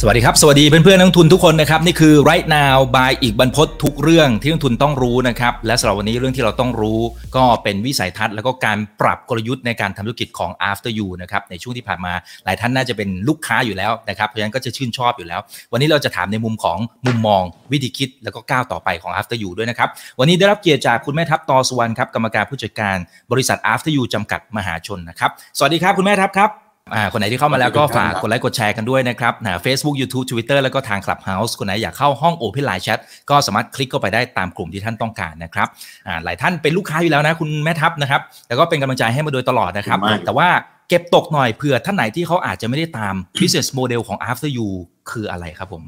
สวัสดีครับ สวัสดีเพื่อนๆนักทุนทุกคนนะครับ นี่คือ right now by อีกบรรพททุกเรื่องที่นักทุนต้องรู้นะครับ และสำหรับวันนี้เรื่องที่เราต้องรู้ ก็เป็นวิสัยทัศน์แล้วก็การปรับกลยุทธ์ในการทำธุรกิจของ after you นะครับในช่วงที่ผ่านมาหลายท่านน่าจะเป็นลูกค้าอยู่แล้วนะครับเพราะฉะนั้นก็จะชื่นชอบอยู่แล้ว วันนี้เราจะถามในมุมของมุมมองวิธีคิดแล้วก็ก้าวต่อไปของ after you ด้วยนะครับวันนี้ได้รับเกียรติจากคุณแม่ทัพตอสุวรรณครับกรรมการผู้จัดการบริษัท after you จำกัดมหาชนนะครับสวัสดีครับคุณแม่ทัพครับ อ่าคนไหนที่เข้ามาแล้วก็ฝากกดไลค์กดแชร์กันด้วยนะครับนะ Facebook YouTube Twitter แล้วก็ทาง Clubhouse คนไหนอยากเข้าห้อง Open Line Chat ก็สามารถคลิกเข้าไปได้ตามกลุ่มที่ท่านต้องการนะครับอ่าหลายท่านเป็นลูกค้าอยู่แล้วนะคุณแม่ทัพนะครับแล้วก็เป็นกำลังใจให้มาโดยตลอดนะครับขอบคุณมากแต่ว่าเก็บตกหน่อยเผื่อท่านไหนที่เขาอาจจะไม่ได้ตาม business model ของ After You คืออะไรครับผม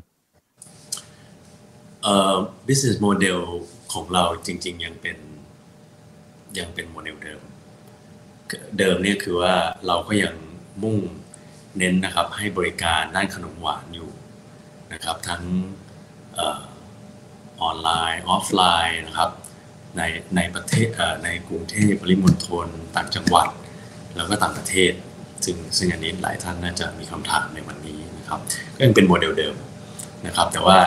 เอ่อ business model ของเราจริง ๆ ยังเป็นยังเป็นโมเดลเดิม เดิมเนี่ยคือว่าเราก็ยัง มุ่งเน้นนะครับให้บริการด้านขนมหวานอยู่นะครับทั้งออนไลน์ ออฟไลน์นะครับในในประเทศในกรุงเทพปริมณฑลต่างจังหวัด แล้วก็ต่างประเทศ ซึ่งซึ่งอันนี้หลายท่านน่าจะมีคำถามในวันนี้นะครับก็ยังเป็นโมเดลเดิมนะครับ แต่ว่า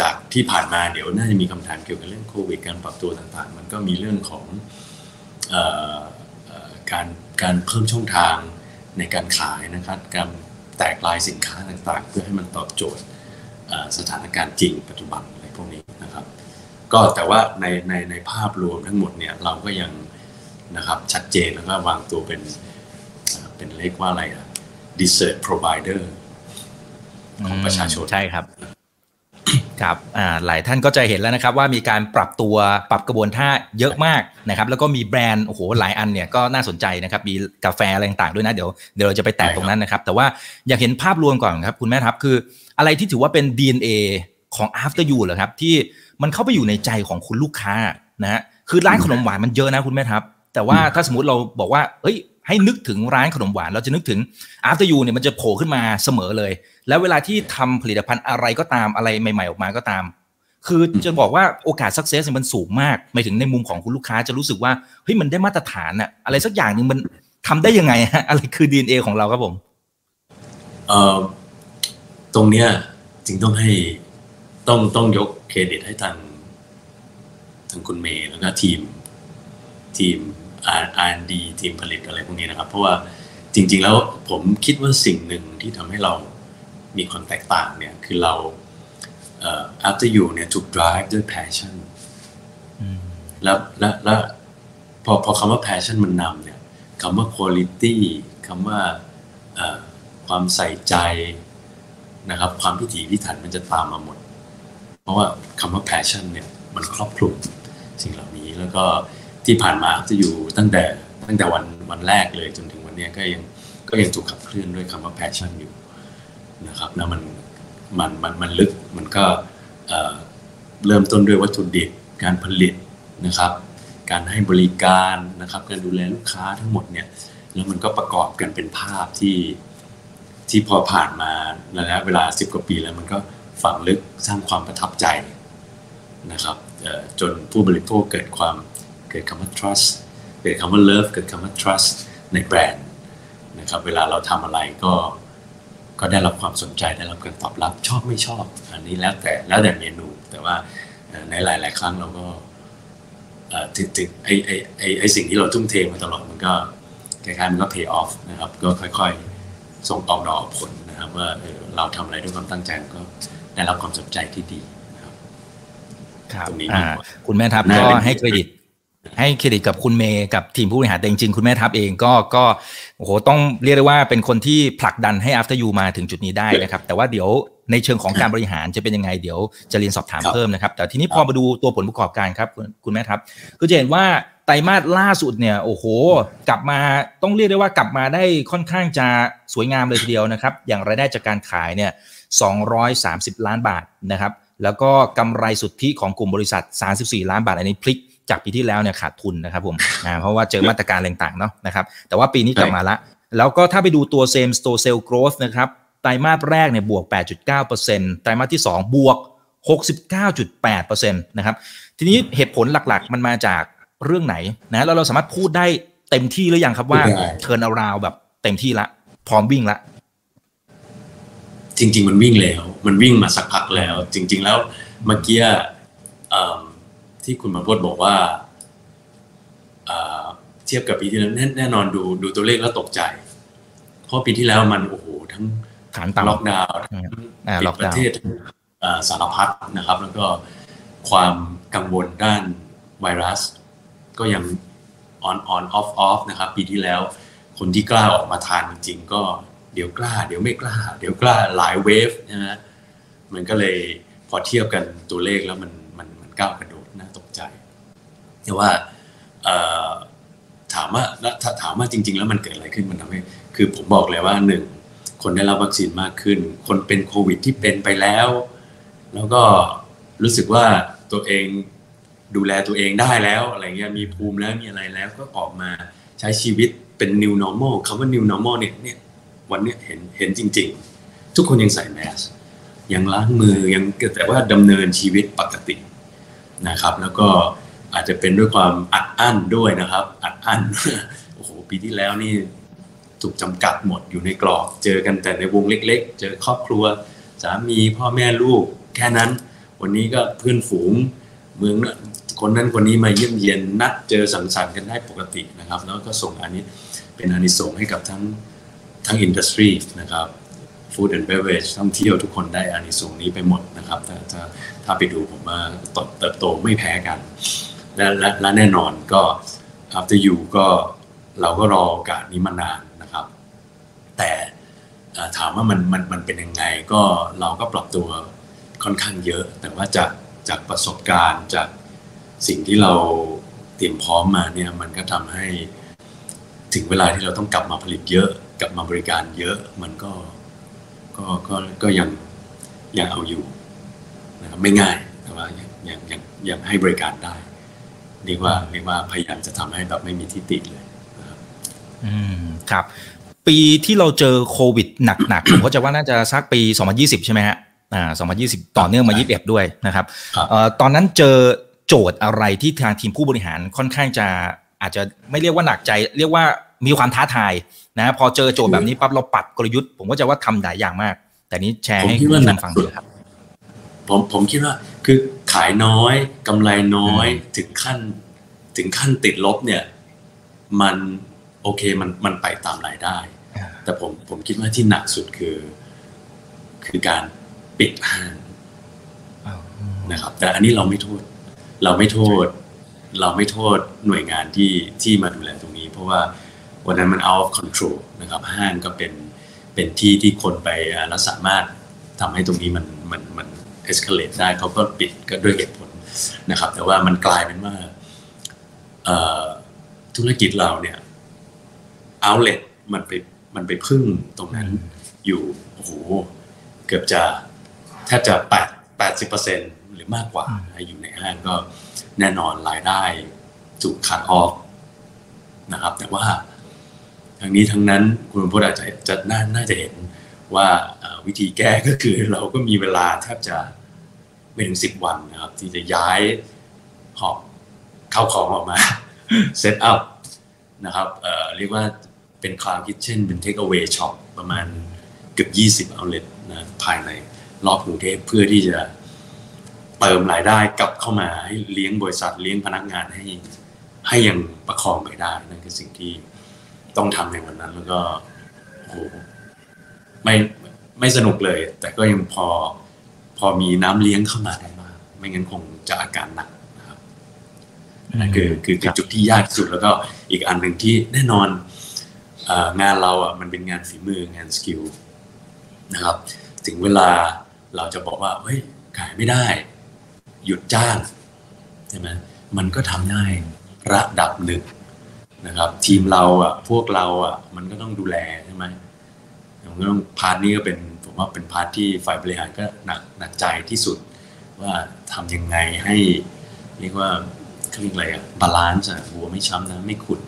จากที่ผ่านมาเดี๋ยวน่าจะมีคำถามเกี่ยวกับเรื่องโควิดการปรับตัวต่างๆ มันก็มีเรื่องของออการการเพิ่มช่องทาง ในการขายนะครับการแตกลายสินค้าต่างๆ เพื่อให้มันตอบโจทย์สถานการณ์จริงปัจจุบันอะไรพวกนี้นะครับ ก็แต่ว่าในในในภาพรวมทั้งหมดเนี่ยเราก็ยังนะครับชัดเจนแล้วก็วางตัวเป็นเอ่อเป็นเรียกว่าอะไรอะ dessert provider ของประชาชนใช่ครับ ครับอ่าหลายท่านก็จะเห็นแล้วนะครับว่ามีการปรับตัวปรับกระบวนท่าเยอะมากนะครับแล้วก็มีแบรนด์โอ้โหหลายอันเนี่ยก็น่าสนใจนะครับมีกาแฟอะไรต่างๆด้วยนะเดี๋ยวเดี๋ยวเราจะไปแตะตรงนั้นนะครับ แต่ว่าอยากเห็นภาพรวมก่อนครับคุณแม่ทัพคืออะไรที่ถือว่าเป็น DNA ของ after you เหรอครับที่มันเข้าไปอยู่ในใจของคุณลูกค้านะฮะคือร้านขนมหวานมันเยอะนะคุณแม่ทัพแต่ว่าถ้าสมมติเราบอกว่าเอ้ย ให้นึกถึงร้านขนมหวาน เราจะนึกถึง after you เนี่ยมันจะโผล่ขึ้นมาเสมอเลย แล้วเวลาที่ทำผลิตภัณฑ์อะไรก็ตามอะไรใหม่ ๆ ออกมาก็ตาม คือจะบอกว่าโอกาส success เนี่ยมันสูงมากหมายถึงในมุมของคุณลูกค้าจะรู้สึกว่าเฮ้ยมันได้มาตรฐานอะอะไรสักอย่างหนึ่งมันทำได้ยังไงฮะอะไรคือ DNA ของเราครับผมเอ่อตรงเนี้ยจึงต้องให้ต้องต้องยกเครดิตให้ทางทางคุณเมย์แล้วก็ทีมทีม R&D ทีมผลิตอะไรพวกนี้นะครับ เพราะว่าจริง ๆ แล้วผมคิดว่าสิ่งหนึ่งที่ทำให้เรามีความแตกต่างเนี่ยคือเราเอ่อ after you เนี่ยถูก drive ด้วย passion แล้วแล้วแล้วพอพอคำว่า passion มันนำเนี่ยคำว่า quality คำว่าเอ่อความใส่ใจนะครับ ความพิถีพิถันมันจะตามมาหมด เพราะว่าคำว่า passion เนี่ยมันครอบคลุมสิ่งเหล่านี้แล้วก็ ที่ผ่านมาจะอยู่ตั้งแต่ตั้งแต่วันวันแรกเลยจนถึงวันนี้ก็ยังก็ยังถูกขับเคลื่อนด้วยคำว่า passion อยู่นะครับแล้วมันมันมันมันลึกมันก็เริ่มต้นด้วยวัตถุดิบการผลิตนะครับ การให้บริการนะครับ การดูแลลูกค้าทั้งหมดเนี่ยแล้วมันก็ประกอบกันเป็นภาพที่ที่พอผ่านมาระยะเวลาสิบกว่าปีแล้วมันก็ฝังลึกสร้างความประทับใจนะครับจนผู้บริโภคเกิดความ เกิดคำว่า trust เกิดคำว่า love เกิดคำว่า trust ในแบรนด์นะครับเวลาเราทำอะไรก็ก็ได้รับความสนใจได้รับการตอบรับชอบไม่ชอบ อันนี้แล้วแต่แล้วแต่เมนู แต่ว่าเอ่อในหลาย ๆ ครั้งเราก็เอ่อถึงถึงไอไอไอไอสิ่งที่เราทุ่มเทมาตลอดมันก็คล้ายๆมันก็ pay off นะครับก็ค่อยๆ ส่งออกดอกออกผลนะครับว่าเออเราทำอะไรด้วยความตั้งใจมันก็ได้รับความสนใจที่ดีนะครับครับตรงนี้อ่าดีกว่าคุณแม่ทัพน่าก็เป็นให้เครดิต ให้เครดิตกับคุณเมย์กับทีมผู้บริหารแต่จริงๆคุณแม่ทัพเองก็ก็โอ้โหต้องเรียกได้ว่าเป็นคนที่ผลักดันให้ after you มาถึงจุดนี้ได้นะครับ แต่ว่าเดี๋ยวในเชิงของการบริหารจะเป็นยังไงเดี๋ยวจะเรียนสอบถามเพิ่มนะครับ แต่ทีนี้พอมาดูตัวผลประกอบการครับคุณคุณแม่ทัพก็จะเห็นว่าไตรมาสล่าสุดเนี่ยโอ้โห กลับมาต้องเรียกได้ว่ากลับมาได้ค่อนข้างจะสวยงามเลยทีเดียวนะครับ อย่างรายได้จากการขายเนี่ย230 ล้านบาทนะครับแล้วก็กำไรสุทธิของกลุ่มบริษัท 34 ล้านบาทอันนี้พลิก จากปีที่แล้วเนี่ยขาดทุนนะครับผมอ่าเพราะว่าเจอมาตรการอะไรต่างๆเนาะนะครับ แต่ว่าปีนี้กลับมาละ แล้วก็ถ้าไปดูตัว same store sale growth นะครับไตรมาสแรกเนี่ยบวก 8.9%ไตรมาสที่ 2 บวก 69.8%นะครับ ทีนี้เหตุผลหลักๆ มันมาจากเรื่องไหนนะแล้วเราสามารถพูดได้เต็มที่หรือยังครับว่าพูดได้เทิร์นาราวแบบเต็มที่ละ พร้อมวิ่งละ จริง ๆ มันวิ่งแล้ว มันวิ่งมาสักพักแล้ว จริง ๆ แล้วเมื่อกี้เอิ่ม ที่คุณมาพจน์บอกว่าเอ่อเทียบกับปีที่แล้วแน่แน่นอนดูดูตัวเลขแล้วตกใจ เพราะปีที่แล้วมันโอ้โหทั้งฐานต่ำล็อกดาวน์อ่าปิล็ดอกประดาวเทศเอ่อสารพัดนะครับ แล้วก็ความกังวลด้านไวรัส ก็ยัง on on off off นะครับ ปีที่แล้ว คนที่กล้าออกมาทานจริง ๆ ก็เดี๋ยวกล้า เดี๋ยวไม่กล้า เดี๋ยวกล้าหลายเวฟนะฮะมันก็เลยพอเทียบกันตัวเลขแล้วมันมันมันก้าวกระโดดน่าตกใจ แต่ว่าถามว่าถ้าถามว่าจริง ๆ แล้วมันเกิดอะไรขึ้นมันทำให้คือผมบอกเลยว่าหนึ่งคนได้รับวัคซีนมากขึ้น คนเป็นโควิดที่เป็นไปแล้ว แล้วก็รู้สึกว่าตัวเองดูแลตัวเองได้แล้วอะไรเงี้ยมีภูมิแล้วมีอะไรแล้วก็ออกมาใช้ชีวิตเป็น new normal คำว่า new normal เนี่ยเนี่ยวันเนี้ยเห็นเห็นจริง ๆ ทุกคนยังใส่แมสยังล้างมือยังแต่ว่าดำเนินชีวิตปกตินะครับ แล้วก็ อาจจะเป็นด้วยความอัดอั้นด้วยนะครับ อัดอั้นโอ้โหปีที่แล้วนี่ถูกจำกัดหมดอยู่ในกรอบ เจอกันแต่ในวงเล็ก ๆ เจอครอบครัว สามีพ่อแม่ลูก แค่นั้น วันนี้ก็เพื่อนฝูงเมืองนั้นคนนั้นคนนี้มาเยี่ยมเยียนนัดเจอสังสรรค์กันได้ปกตินะครับ แล้วก็ส่งอันนี้เป็นอานิสงส์ให้กับทั้งทั้ง industry นะครับ food and beverage ท่องเที่ยวทุกคนได้อานิสงส์นี้ไปหมดนะครับถ้าถ้าถ้าไปดูผมว่าเติบโตไม่แพ้กัน และและและแน่นอนก็ after you ก็เราก็รอโอกาสนี้มานานนะครับ แต่ถามว่ามันมันมันเป็นยังไงก็เราก็ปรับตัวค่อนข้างเยอะ แต่ว่าจากจากประสบการณ์จากสิ่งที่เราเตรียมพร้อมมาเนี่ยมันก็ทำให้ถึงเวลาที่เราต้องกลับมาผลิตเยอะกลับมาบริการเยอะมันก็ก็ก็ก็ยังยังเอาอยู่นะครับไม่ง่ายแต่ว่ายังยังยังยังให้บริการได้ เรียกว่าเรียกว่าพยายามจะทำให้แบบไม่มีที่ติเลยนะครับอืมครับ ปีที่เราเจอโควิดหนักๆผมก็จะว่าน่าจะสักปี 2020 ใช่ไหมฮะอ่า2020 ต่อเนื่องมา 21 ด้วยนะครับครับเอ่อตอนนั้นเจอโจทย์อะไรที่ทางทีมผู้บริหารค่อนข้างจะอาจจะไม่เรียกว่าหนักใจ เรียกว่ามีความท้าทายนะพอเจอโจทย์แบบนี้ปั๊บเราปรับกลยุทธ์ ผมก็จะว่าทำหลายอย่างมาก แต่นี้แชร์ให้ผมคิคุดณว่าผู้ชหนัมกฟังสุดูดครับ ผมผมคิดว่าคือขายน้อยกำไรน้อยถึงขั้น ถึงขั้นติดลบเนี่ย มันโอเคมันมันไปตามรายได้อ่าแต่ผมผมคิดว่าที่หนักสุดคือ คือการปิดห้างนะครับ แต่อันนี้เราไม่โทษ เราไม่โทษ เราไม่โทษหน่วยงานที่ที่มาดูแลตรงนี้ เพราะว่าวันนั้นมัน out of control นะครับ ห้างก็เป็นเป็นที่ที่คนไปอ่าแล้วสามารถทำให้ตรงนี้มันมันมัน escalate ได้เขาก็ปิดก็ด้วยเหตุผลนะครับ แต่ว่ามันกลายเป็นว่าธุรกิจเราเนี่ย outlet มันไปมันไปพึ่งตรงนั้นอยู่โอ้โหเกือบจะแทบจะแปดแปดสิบเปอร์เซ็นหรือมากกว่าอยู่ในห้างก็แน่นอนรายได้ถูกขัดออกนะครับ แต่ว่าทั้งนี้ทั้งนั้นคุณพจน์อาจจะจะน่าน่าจะเห็นว่าวิธีแก้ก็คือเราก็มีเวลาแทบจะ ไม่ถึงสิบวันนะครับ ที่จะย้ายหอบเข้าของออกมา set up นะครับเอ่อเรียกว่าเป็น cloud kitchen เป็นเทคเอา a y ช็อปประมาณเกือบ20 outlet นะภายในรอบกรุงเทพเพื่อที่จะเติมรายได้กลับเข้ามาให้เลี้ยงบริษัทเลี้ยงพนักงานให้ให้ยังประคองไปได้นั่นคือสิ่งที่ต้องทำในวันนั้น แล้วก็โอ้โหไม่ไม่สนุกเลย แต่ก็ยังพอ พอมีน้ำเลี้ยงเข้ามาได้มากไม่งั้นคงจะอาการหนักนะครับนั่นคือคือคือจุดที่ยากที่สุดแล้วก็อีกอันหนึ่งที่แน่นอนเอองานเราอะมันเป็นงานฝีมืองานสกิลนะครับ ถึงเวลาเราจะบอกว่าเฮ้ยขายไม่ได้ หยุดจ้างใช่ไหมมันก็ทำได้ระดับหนึ่งนะครับ ทีมเราอะพวกเราอะมันก็ต้องดูแลใช่ไหมมันก็ต้อง part นี้ก็เป็นผม ว่าเป็น part ที่ฝ่ายบริหารก็หนักหนักใจที่สุด ว่าทำยังไงให้เรียกว่าเรียกอะไรอะ balance อะบัวไม่ช้ำน้ำไม่ขุ่น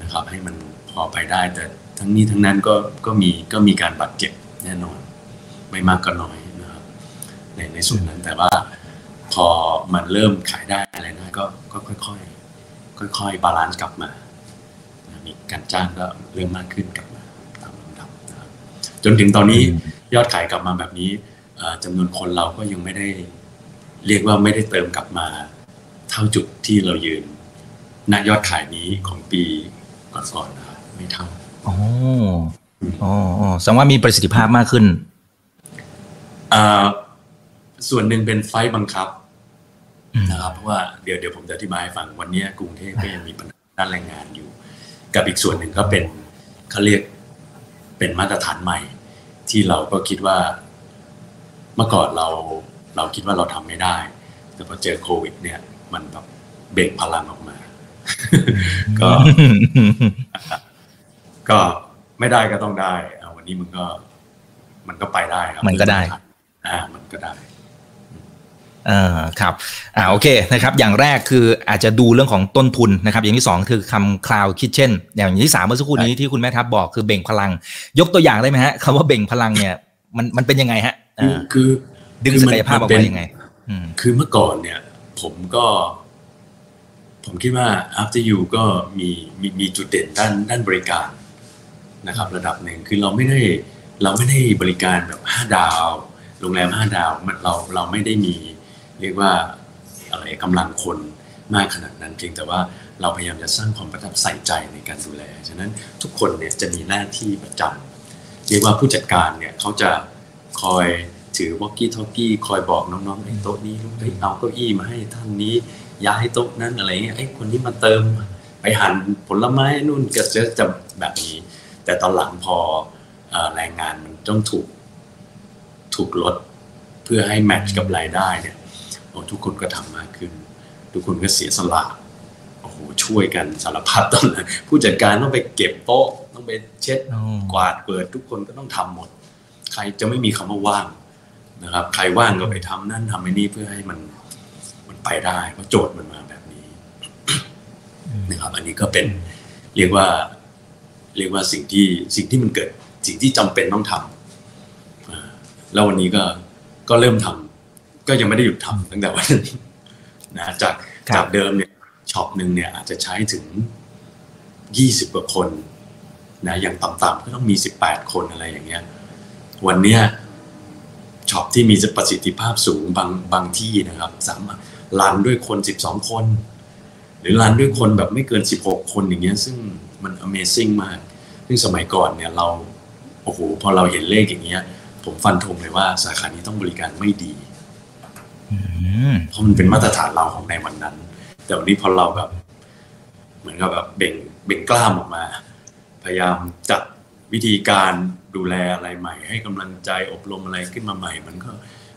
นะครับ ให้มันพอไปได้ แต่ทั้งนี้ทั้งนั้นก็ก็มีก็มีการบาดเจ็บแน่นอน ไม่มากก็น้อยนะครับในในส่วนนั้นแต่ว่าพอมันเริ่มขายได้อะไรได้ก็ก็ค่อยค่อยๆ balance กลับมา มีการจ้างก็เริ่มมากขึ้นกลับมาตามลำดับนะครับ จนถึงตอนนี้ยอดขายกลับมาแบบนี้จำนวนคนเราก็ยังไม่ได้ เรียกว่าไม่ได้เติมกลับมา เท่าจุดที่เรายืนณยอดขายนี้ของปีก่อนๆนะครับไม่เท่าอ๋ออ๋อแสดงว่ามีประสิทธิภาพมากขึ้นส่วนหนึ่งเป็นไฟต์บังคับนะครับเพราะว่าเดี๋ยวเดี๋ยวผมจะอธิบายให้ฟังวันนี้กรุงเทพก็ยังมีปัญหาด้านแรงงานอยู่ กับอีกส่วนหนึ่งก็เป็นเขาเรียก เป็นมาตรฐานใหม่ ที่เราก็คิดว่าเมื่อก่อนเราเราคิดว่าเราทำไม่ได้ แต่พอเจอโควิด เนี่ย มันแบบเบ่งพลังออกมา ก็ ก็ไม่ได้ก็ต้องได้วันนี้มันก็ มันก็ไปได้ครับ มันก็ได้อ่ามันก็ได้ อ่าครับอ่าโอเคนะครับอย่างแรกคืออาจจะดูเรื่องของต้นทุนนะครับอย่างที่สองคือคำคลาวคิดเช่น อย่างที่สามเมื่อสักครู่นี้ที่คุณแม่ทัพบอกคือเบ่งพลัง ยกตัวอย่างได้ไหมฮะคำว่าเบ่งพลังเนี่ยมันมันเป็นยังไงฮะคือดึงศักยภาพออกมายังไงคือเมื่อก่อนเนี่ย ผมก็ ผมคิดว่า after you ก็มีมีมีจุดเด่นด้านด้านบริการนะครับ ระดับหนึ่งคือเราไม่ได้เราไม่ได้บริการแบบห้าดาว โรงแรมห้าดาวมันเราเราไม่ได้มี เรียกว่าอะไรกำลังคนมากขนาดนั้นเพียงแต่ว่าเราพยายามจะสร้างความประทับใส่ใจในการดูแล ฉะนั้นทุกคนเนี่ยจะมีหน้าที่ประจำเรียกว่าผู้จัดการเนี่ยเขาจะคอยถือวอกกี้ทอกกี้คอยบอกน้องๆไอ้โต๊ะนี้เฮ้ยเอาเก้าอี้มาให้ท่านนี้ ย้ายโต๊ะนั้นอะไรเงี้ยไอ้คนนี้มาเติม ไปหั่นผลไม้นู่นก็จะจะแบบนี้ แต่ตอนหลังพอแรงงานมันต้องถูกถูกลดเพื่อให้แมทช์กับรายได้เนี่ย โอ้ทุกคนก็ทำมากขึ้น ทุกคนก็เสียสละโอ้โหช่วยกันสารพัดตอนนั้นผู้จัดการต้องไปเก็บโต๊ะต้องไปเช็ดกวาดเปิด ทุกคนก็ต้องทำหมด ใครจะไม่มีคำว่าว่างนะครับ ใครว่างก็ไปทำนั่นทำไอ้นี่เพื่อให้มันมันไปได้เพราะโจทย์มันมาแบบนี้นะครับ อันนี้ก็เป็นเรียกว่า เรียกว่าสิ่งที่สิ่งที่มันเกิด สิ่งที่จำเป็นต้องทำแล้ววันนี้ก็ก็เริ่มทำ ก็ยังไม่ได้หยุดทำตั้งแต่วันนี้นะจากจากเดิมเนี่ยช็อปหนึ่งเนี่ยอาจจะใช้ถึงยี่สิบกว่าคนนะอย่างต่ำๆก็ต้องมีสิบแปดคนอะไรอย่างเงี้ย วันเนี้ยช็อปที่มีประสิทธิภาพสูงบางบางที่นะครับ สามารถรันด้วยคนสิบสองคน หรือรันด้วยคนแบบไม่เกินสิบหกคนอย่างเงี้ย ซึ่งมัน Amazing มาก ซึ่งสมัยก่อนเนี่ยเราโอ้โหพอเราเห็นเลขอย่างเงี้ย ผมฟันธงเลยว่าสาขานี้ต้องบริการไม่ดี เพราะมันเป็นมาตรฐานเราของในวันนั้น แต่วันนี้พอเราแบบ เหมือนกับแบบเบ่งเบ่งกล้ามออกมา พยายามจัดวิธีการดูแลอะไรใหม่ ให้กำลังใจอบรมอะไรขึ้นมาใหม่ มันก็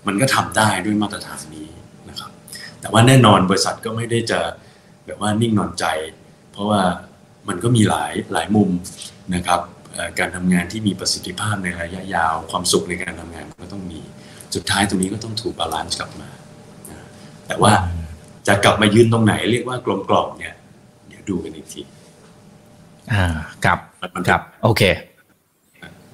มันก็ทำได้ด้วยมาตรฐานนี้นะครับ แต่ว่าแน่นอนบริษัทก็ไม่ได้จะแบบว่านิ่งนอนใจ เพราะว่ามันก็มีหลายหลายมุมนะครับการทำงานที่มีประสิทธิภาพในระยะยาว ความสุขในการทำงานก็ต้องมี สุดท้ายตรงนี้ก็ต้องถูกบาลานซ์กลับมา แต่ว่าจะกลับมายืนตรงไหนเรียกว่ากลมกล่อมเนี่ย เดี๋ยวดูกันอีกที อ่าครับครับ โอเค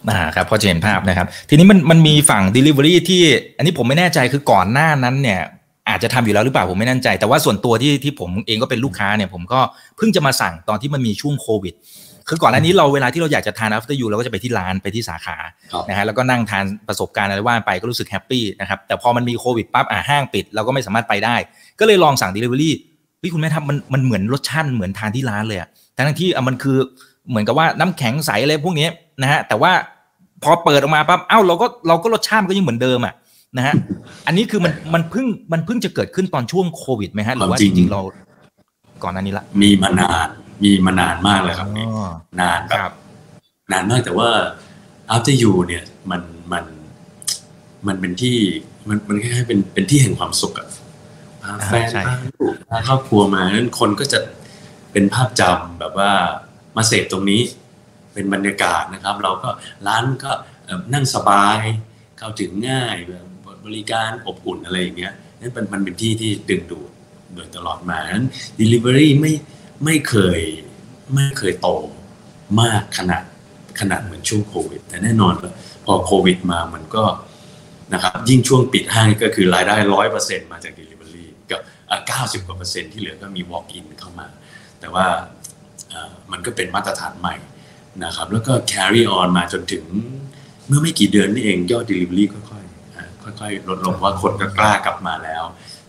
อ่าครับพอจะเห็นภาพนะครับ ทีนี้มันมันมีฝั่ง Delivery ที่ อันนี้ผมไม่แน่ใจคือก่อนหน้านั้นเนี่ย อาจจะทำอยู่แล้วหรือเปล่าผมไม่แน่ใจ แต่ว่าส่วนตัวที่ที่ผมเองก็เป็นลูกค้าเนี่ย ผมก็เพิ่งจะมาสั่งตอนที่มันมีช่วงโควิด คือก่อนหน้านี้เราเวลาที่เราอยากจะทาน after you เราก็จะไปที่ร้านไปที่สาขานะฮะแล้วก็นั่งทานประสบการณ์อะไรว่าไปก็รู้สึกแฮปปี้นะครับแต่พอมันมีโควิดปั๊บอ่าห้างปิดเราก็ไม่สามารถไปได้ ก็เลยลองสั่ง delivery พี่คุณแม่ทำมันมันเหมือนรสชาติเหมือนทานที่ร้านเลยอะทั้งที่มันคือเหมือนกับว่าน้ำแข็งใสอะไรพวกนี้นะฮะแต่ว่าพอเปิดออกมาปั๊บเอ้าเราก็เราก็รสชาติมันก็ยังเหมือนเดิมอะนะฮะอันนี้คือมันมันเพิ่งมันเพิ่งจะเกิดขึ้นตอนช่วงโควิดไหมฮะหรือว่าจริงๆเราก่อนหน้านี้ละ มีมานาน มีมานานมากเลยครับนานแบบนานมากแต่ว่า after you เนี่ยมันมันมันเป็นที่มันมันแค่เป็นเป็นที่แห่งความสุขอะพาแฟนพาลูกพาครอบครัวมานั้นคนก็จะเป็นภาพจำแบบว่ามาเสพตรงนี้ เป็นบรรยากาศนะครับ เราก็ร้านก็นั่งสบายเข้าถึงง่ายแบบบริการอบอุ่นอะไรอย่างเงี้ยนั่นเป็นมันเป็นที่ที่ดึงดูดโดยตลอดมานั้น delivery ไม่ ไม่เคยไม่เคยโตมากขนาดขนาดเหมือนช่วงโควิด แต่แน่นอนพอโควิดมามันก็นะครับยิ่งช่วงปิดห้างก็คือรายได้ร้อยเปอร์เซ็นต์มาจาก Delivery กับเก้าสิบกว่าเปอร์เซ็นต์ที่เหลือก็มี Walk in เข้ามา แต่ว่ามันก็เป็นมาตรฐานใหม่นะครับ แล้วก็ carry on มาจนถึงเมื่อไม่กี่เดือนนี่เองยอด delivery ค่อยๆค่อยๆลดลงว่าคนก็กล้ากลับมาแล้ว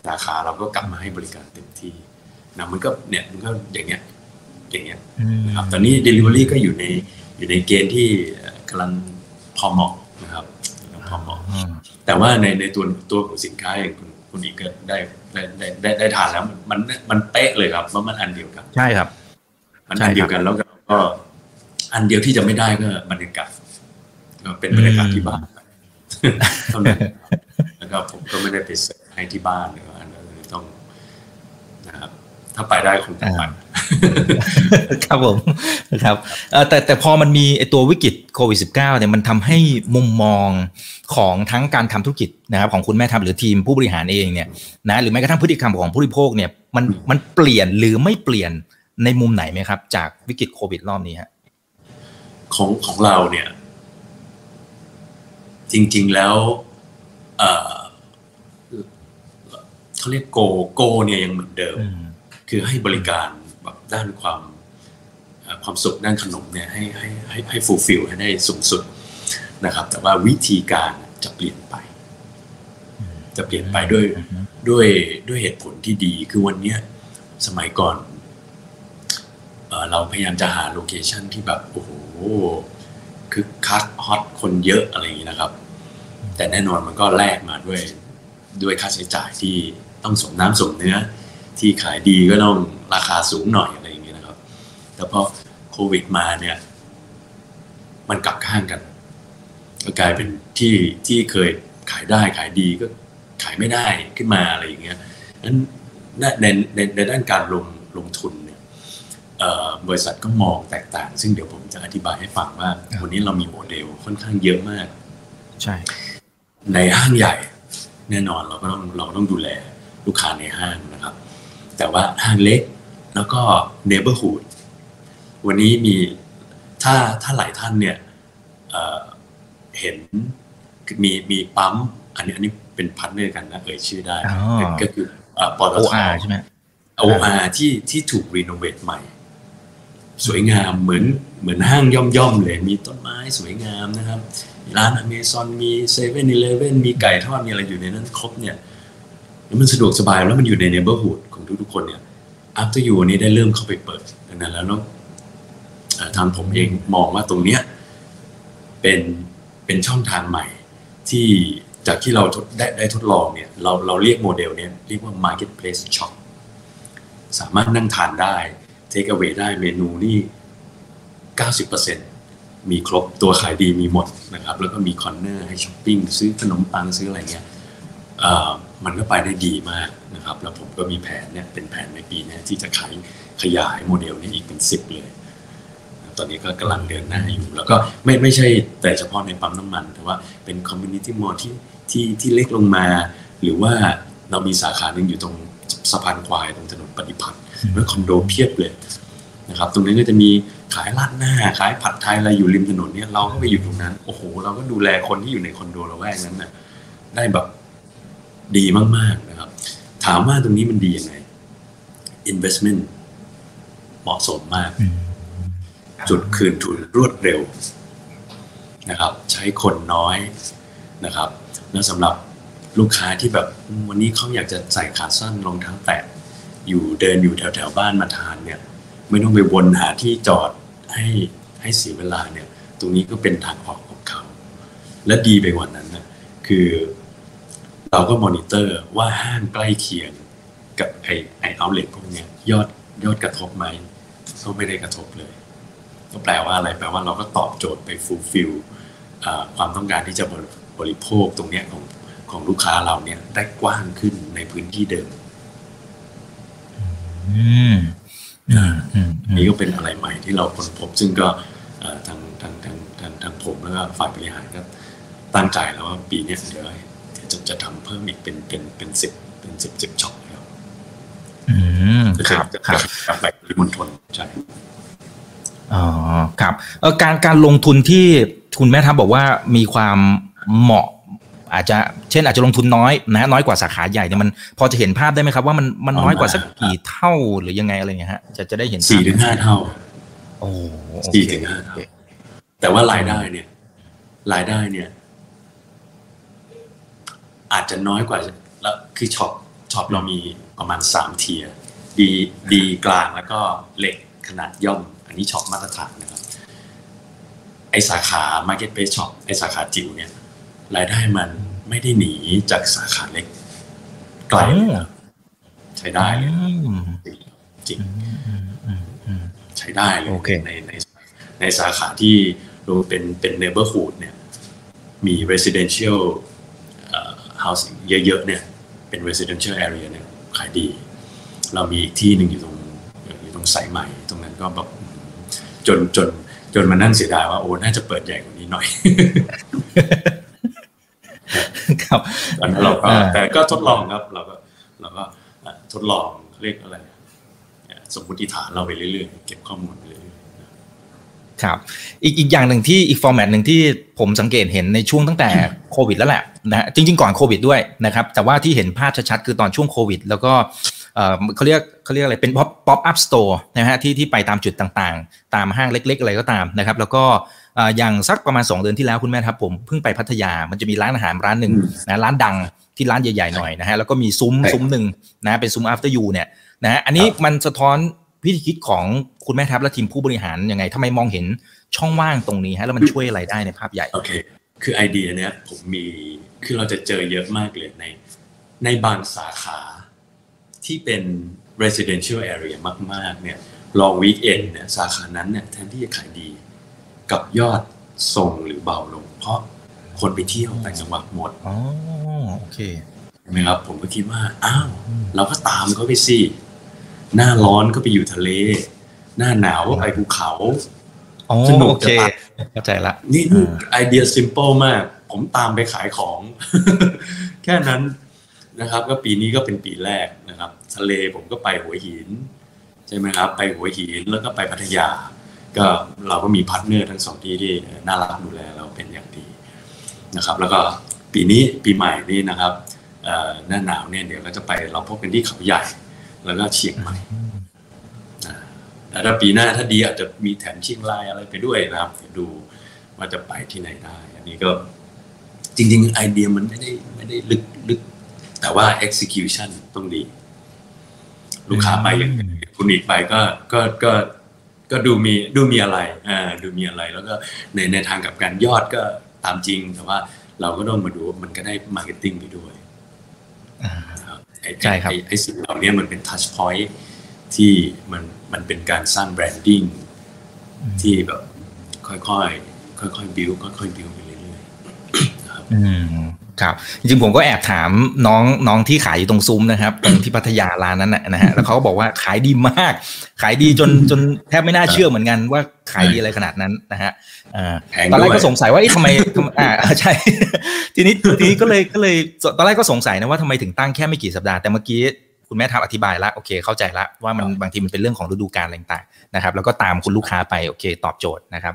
สาขาเราก็กลับมาให้บริการเต็มที่ นะมันก็เนี่ยมันก็อย่างเงี้ยอย่างเงี้ยนะครับตอนนี้ delivery ก็อยู่ในอยู่ในเกณฑ์ที่กำลังพอเหมาะนะครับพอเหมาะแต่ว่าในในตัวตัวของสินค้าเองคุณคุณอีกก็ได้ได้ได้ได้ทานแล้วมันมันเป๊ะเลยครับว่ามันอันเดียวกันใช่ครับ มันอันเดียวกันแล้วก็อันเดียวที่จะไม่ได้ก็บรรยากาศก็เป็นบรรยากาศที่บ้านเท่านั้นแล้วก็ผมก็ไม่ได้ไปเสิร์ฟให้ที่บ้านเลยอันนี้ต้องนะครับ ถ้าไปได้คงจะไปครับผมครับแต่แต่พอมันมีไอตัววิกฤตโควิด -19 เนี่ยมันทำให้มุมมองของทั้งการทำธุรกิจนะครับของคุณแม่ทำหรือทีมผู้บริหารเองเนี่ยนะหรือแม้กระทั่งพฤติกรรมของผู้บริโภคเนี่ยมันมันเปลี่ยนหรือไม่เปลี่ยนในมุมไหนไหมครับ จากวิกฤตโควิดรอบนี้ฮะของของเราเนี่ย จริง ๆแล้วเขาเรียก goal goal เนี่ยยังเหมือนเดิม คือให้บริการแบบด้านความความสุขด้านขนมเนี่ยให้ให้ให้ให้ fulfill ให้ได้สูงสุดนะครับ แต่ว่าวิธีการจะเปลี่ยนไป จะเปลี่ยนไปด้วยด้วยด้วยเหตุผลที่ดี คือวันนี้สมัยก่อนเราพยายามจะหา location ที่แบบโอ้โหคือคักฮอตคนเยอะอะไรอย่างนี้นะครับ แต่แน่นอนมันก็แลกมาด้วยด้วยค่าใช้จ่ายที่ต้องสมน้ำสมเนื้อ ที่ขายดีก็ต้องราคาสูงหน่อยอะไรอย่างเงี้ยนะครับ แต่พอโควิดมาเนี่ย มันกลับข้างกัน ก็กลายเป็นที่ที่เคยขายได้ขายดีก็ขายไม่ได้ขึ้นมาอะไรอย่างเงี้ยนั้นในในในด้านการลงลงทุนเนี่ยบริษัทก็มองแตกต่าง ซึ่งเดี๋ยวผมจะอธิบายให้ฟังว่า วันนี้เรามีโมเดลค่อนข้างเยอะมาก ใช่ ในห้างใหญ่ แน่นอนเราก็ต้องเราต้องดูแลลูกค้าในห้างนะครับ แต่ว่าห้างเล็กแล้วก็ neighborhood วันนี้มีถ้าถ้าหลายท่านเนี่ยเห็นมีมีปั๊ม อันนี้อันนี้เป็น partner กันนะเอ่ยชื่อได้ ก็คือปตทใช่ไหม OR ที่ที่ถูก renovate ใหม่ สวยงามเหมือนเหมือนห้างย่อมๆเลยมีต้นไม้สวยงามนะครับ ร้านอเมซอนมีเซเว่นอีเลฟเว่นมีไก่ทอดมีอะไรอยู่ในนั้นครบเนี่ยมันสะดวกสบายแล้วมันอยู่ใน neighborhood ของ ทุกๆคนเนี่ย After You นี้ได้เริ่มเข้าไปเปิดดังนั้นแล้วเนาะทางผมเองมองว่าตรงเนี้ยเป็นเป็นช่องทางใหม่ ที่จากที่เราได้ได้ทดลองเนี่ยเราเราเรียกโมเดลเนี้ยเรียกว่า marketplace shop สามารถนั่งทานได้ take away ได้เมนูนี่ 90%มีครบตัวขายดีมีหมดนะครับ แล้วก็มี corner ให้ช้อปปิ้งซื้อขนมปังซื้ออะไรเงี้ยมันก็ไปได้ดีมาก นะครับ แล้วผมก็มีแผนเนี่ยเป็นแผนในปีนี้ที่จะขายขยายโมเดลนี้อีกเป็นสิบเลย ตอนนี้ก็กำลังเดินหน้าอยู่ แล้วก็ไม่ไม่ใช่แต่เฉพาะในปั๊มน้ำมัน แต่ว่าเป็น community mall ที่ที่ที่เล็กลงมา หรือว่าเรามีสาขาหนึ่งอยู่ตรงสะพานควายตรงถนนประดิพัทธ์แล้วคอนโดเพียบเลยนะครับ ตรงนี้ก็จะมีขายราดหน้า ขายผัดไทยอะไรอยู่ริมถนนเนี่ยเราก็ไปอยู่ตรงนั้น โอ้โห เราก็ดูแลคนที่อยู่ในคอนโดละแวกนั้นน่ะได้แบบดีมากๆนะครับ ถามว่าตรงนี้มันดียังไง investment เหมาะสมมาก จุดคืนทุนรวดเร็วนะครับ ใช้คนน้อยนะครับ แล้วสำหรับลูกค้าที่แบบวันนี้เขาอยากจะใส่ขาสั้นรองเท้าแตะอยู่เดินอยู่แถวแถวบ้านมาทานเนี่ย ไม่ต้องไปวนหาที่จอดให้ให้เสียเวลาเนี่ย ตรงนี้ก็เป็นทางออกของเขา และดีไปกว่านั้นนะคือ เราก็มอนิเตอร์ว่าห้างใกล้เคียงกับไอไอ outlet พวกนี้ยอดยอดกระทบไหมก็ไม่ได้กระทบเลย ก็แปลว่าอะไรแปลว่าเราก็ตอบโจทย์ไป fulfill ความต้องการที่จะบริโภคตรงนี้ของของลูกค้าเราเนี่ยได้กว้างขึ้นในพื้นที่เดิมนี่ก็เป็นอะไรใหม่ที่เราค้นพบ ซึ่งก็ทางทางทางทางทางผมแล้วก็ฝ่ายบริหารก็ตั้งใจแล้วว่าปีนี้เดี๋ยว จะจะทำเพิ่มอีกเป็นเป็นเป็นสิบเป็นสิบสิบช็อปแล้วอืมครับครับกลับไปที่มณฑลใช่อ๋อครับเออการการลงทุนที่คุณแม่ทัพบอกว่ามีความเหมาะอาจจะเช่นอาจจะลงทุนน้อยนะน้อยกว่าสาขาใหญ่เนี่ยมันพอจะเห็นภาพได้ไหมครับว่ามันมันน้อยกว่าสักกี่เท่าหรือยังไงอะไรเงี้ยฮะจะจะได้เห็นสี่ถึงห้าเท่า โอ้โอเคสี่ถึงห้าเท่าแต่ว่ารายได้เนี่ย รายได้เนี่ย อาจจะน้อยกว่าแล้วคือ shop shop เรามีประมาณสาม tier ดีดีกลางแล้วก็เล็กขนาดย่อม อันนี้ shop มาตรฐานนะครับ ไอสาขา Marketplace Shop ไอสาขาจิ๋วเนี่ยรายได้มันไม่ได้หนีจากสาขาเล็กไกลเลยนะใช้ได้เลยอืมจริงอืมอืมอืมใช้ได้เลยโอเคในในในสาขาที่ดูเป็นเป็น neighborhood เนี่ย มี residential เอ่อ housing เยอะๆเนี่ยเป็น residential area เนี่ยขายดี เรามีอีกที่หนึ่งอยู่ตรงอยู่ตรงสายใหม่ ตรงนั้นก็แบบจนจนจนมานั่งเสียดายว่าโอ้น่าจะเปิดใหญ่กว่านี้หน่อย ครับตอนนั้นเราก็อ่าแต่ก็ทดลองครับ เราก็เราก็อะทดลองเรียกอะไรอะสมมติฐานเราไปเรื่อยๆ เก็บข้อมูลไปเรื่อย ครับอีกอีกอย่างหนึ่งที่อีก format หนึ่งที่ผมสังเกตเห็นในช่วงตั้งแต่โควิดแล้วแหละนะฮะจริง ๆ ก่อนโควิดด้วยนะครับ แต่ว่าที่เห็นภาพชัดๆ คือตอนช่วงโควิด แล้วก็เอ่อเขาเรียกเขาเรียกอะไรเป็น pop pop-up store นะฮะที่ที่ไปตามจุดต่างๆ ตามห้างเล็ก ๆ อะไรก็ตามนะครับ แล้วก็เอ่ออย่างสักประมาณ 2 เดือนที่แล้วคุณแม่ครับผมเพิ่งไปพัทยามันจะมีร้านอาหารร้านหนึ่งนะร้านดังที่ร้านใหญ่ๆหน่อยนะฮะแล้วก็มีซุ้มซุ้มหนึ่งนะเป็นซุ้ม after you เนี่ยนะฮะอันนี้มันสะท้อน วิธีคิดของคุณแม่ทัพและทีมผู้บริหารยังไงทำไมมองเห็นช่องว่างตรงนี้ฮะแล้วมันช่วยอะไรได้ในภาพใหญ่โอเคคือไอเดียเนี้ยผมมีคือเราจะเจอเยอะมากเลยใน ในบางสาขาที่เป็น residential area มาก ๆ เนี่ยลองวีคเอนเนี่ยสาขานั้นเนี่ยแทนที่จะขายดี กับยอดส่งหรือเบาลง เพราะคนไปเที่ยวต่างจังหวัดหมดอ๋อโอเคใช่ไหมครับผมก็คิดว่า อ้าว เราก็ตามเขาไปสิ หน้าร้อนก็ไปอยู่ทะเล หน้าหนาวก็ไปภูเขาอ๋อสนุกโอเคจะตายเข้าใจละนี่อ่าไอเดีย simple มาก ผมตามไปขายของ แค่นั้นนะครับ ก็ปีนี้ก็เป็นปีแรกนะครับ ทะเลผมก็ไปหัวหิน ใช่ไหมครับ ไปหัวหินแล้วก็ไปพัทยา ก็เราก็มี partner ทั้งสองที่ที่น่ารักดูแลเราเป็นอย่างดีนะครับ แล้วก็ปีนี้ปีใหม่นี่นะครับเอ่อหน้าหนาวเนี่ยเดี๋ยวก็จะไปเราพบกันที่เขาใหญ่ แล้วก็เชียงใหม่นะแล้วถ้าปีหน้าถ้าดีอาจจะมีแถมเชียงรายอะไรไปด้วยนะครับเดี๋ยวดูว่าจะไปที่ไหนได้ อันนี้ก็จริง ๆ ไอเดียมันไม่ได้ไม่ได้ลึกลึก แต่ว่า execution ต้องดี ลูกค้าไปอย่างคุณอีกไปก็ก็ก็ก็ดูมีดูมีอะไรอ่าดูมีอะไรแล้วก็ในในทางกับการยอดก็ตามจริง แต่ว่าเราก็ต้องมาดูว่ามันก็ได้ marketing ไปด้วยอ่านะครับ ไอ้ใช่ครับไอ้ไอ้สิ่งเหล่านี้มันเป็น touchpoint ที่มันมันเป็นการสร้าง brandingที่แบบค่อยๆค่อยๆบิวค่อยๆบิวไปเรื่อยๆนะครับอืม ครับจริงๆผมก็แอบถามน้องน้องที่ขายอยู่ตรงซุ้มนะครับตรงที่พัทยาร้านนั้นนะนะฮะแล้วเขาก็บอกว่าขายดีมาก ขายดีจนจนแทบไม่น่าเชื่อเหมือนกันว่าขายดีอะไรขนาดนั้นนะฮะอ่าแพงตอนแรด้กวยก็สงสัยว่าเอ๊ะทำไมทำอ่าใช่ทีนี้ทีนี้ก็เลยก็เลยตอนแรกก็สงสัยนะว่าทำไมถึงตั้งแค่ไม่กี่สัปดาห์แต่เมื่อกี้คุณแม่ทัพอธิบายแล้วโอเคเข้าใจละว่ามันบางทีมันเป็นเรื่องของฤดูกาลอะไรต่างๆนะครับ แล้วก็ตามคุณลูกค้าไปโอเค ตอบโจทย์นะครับ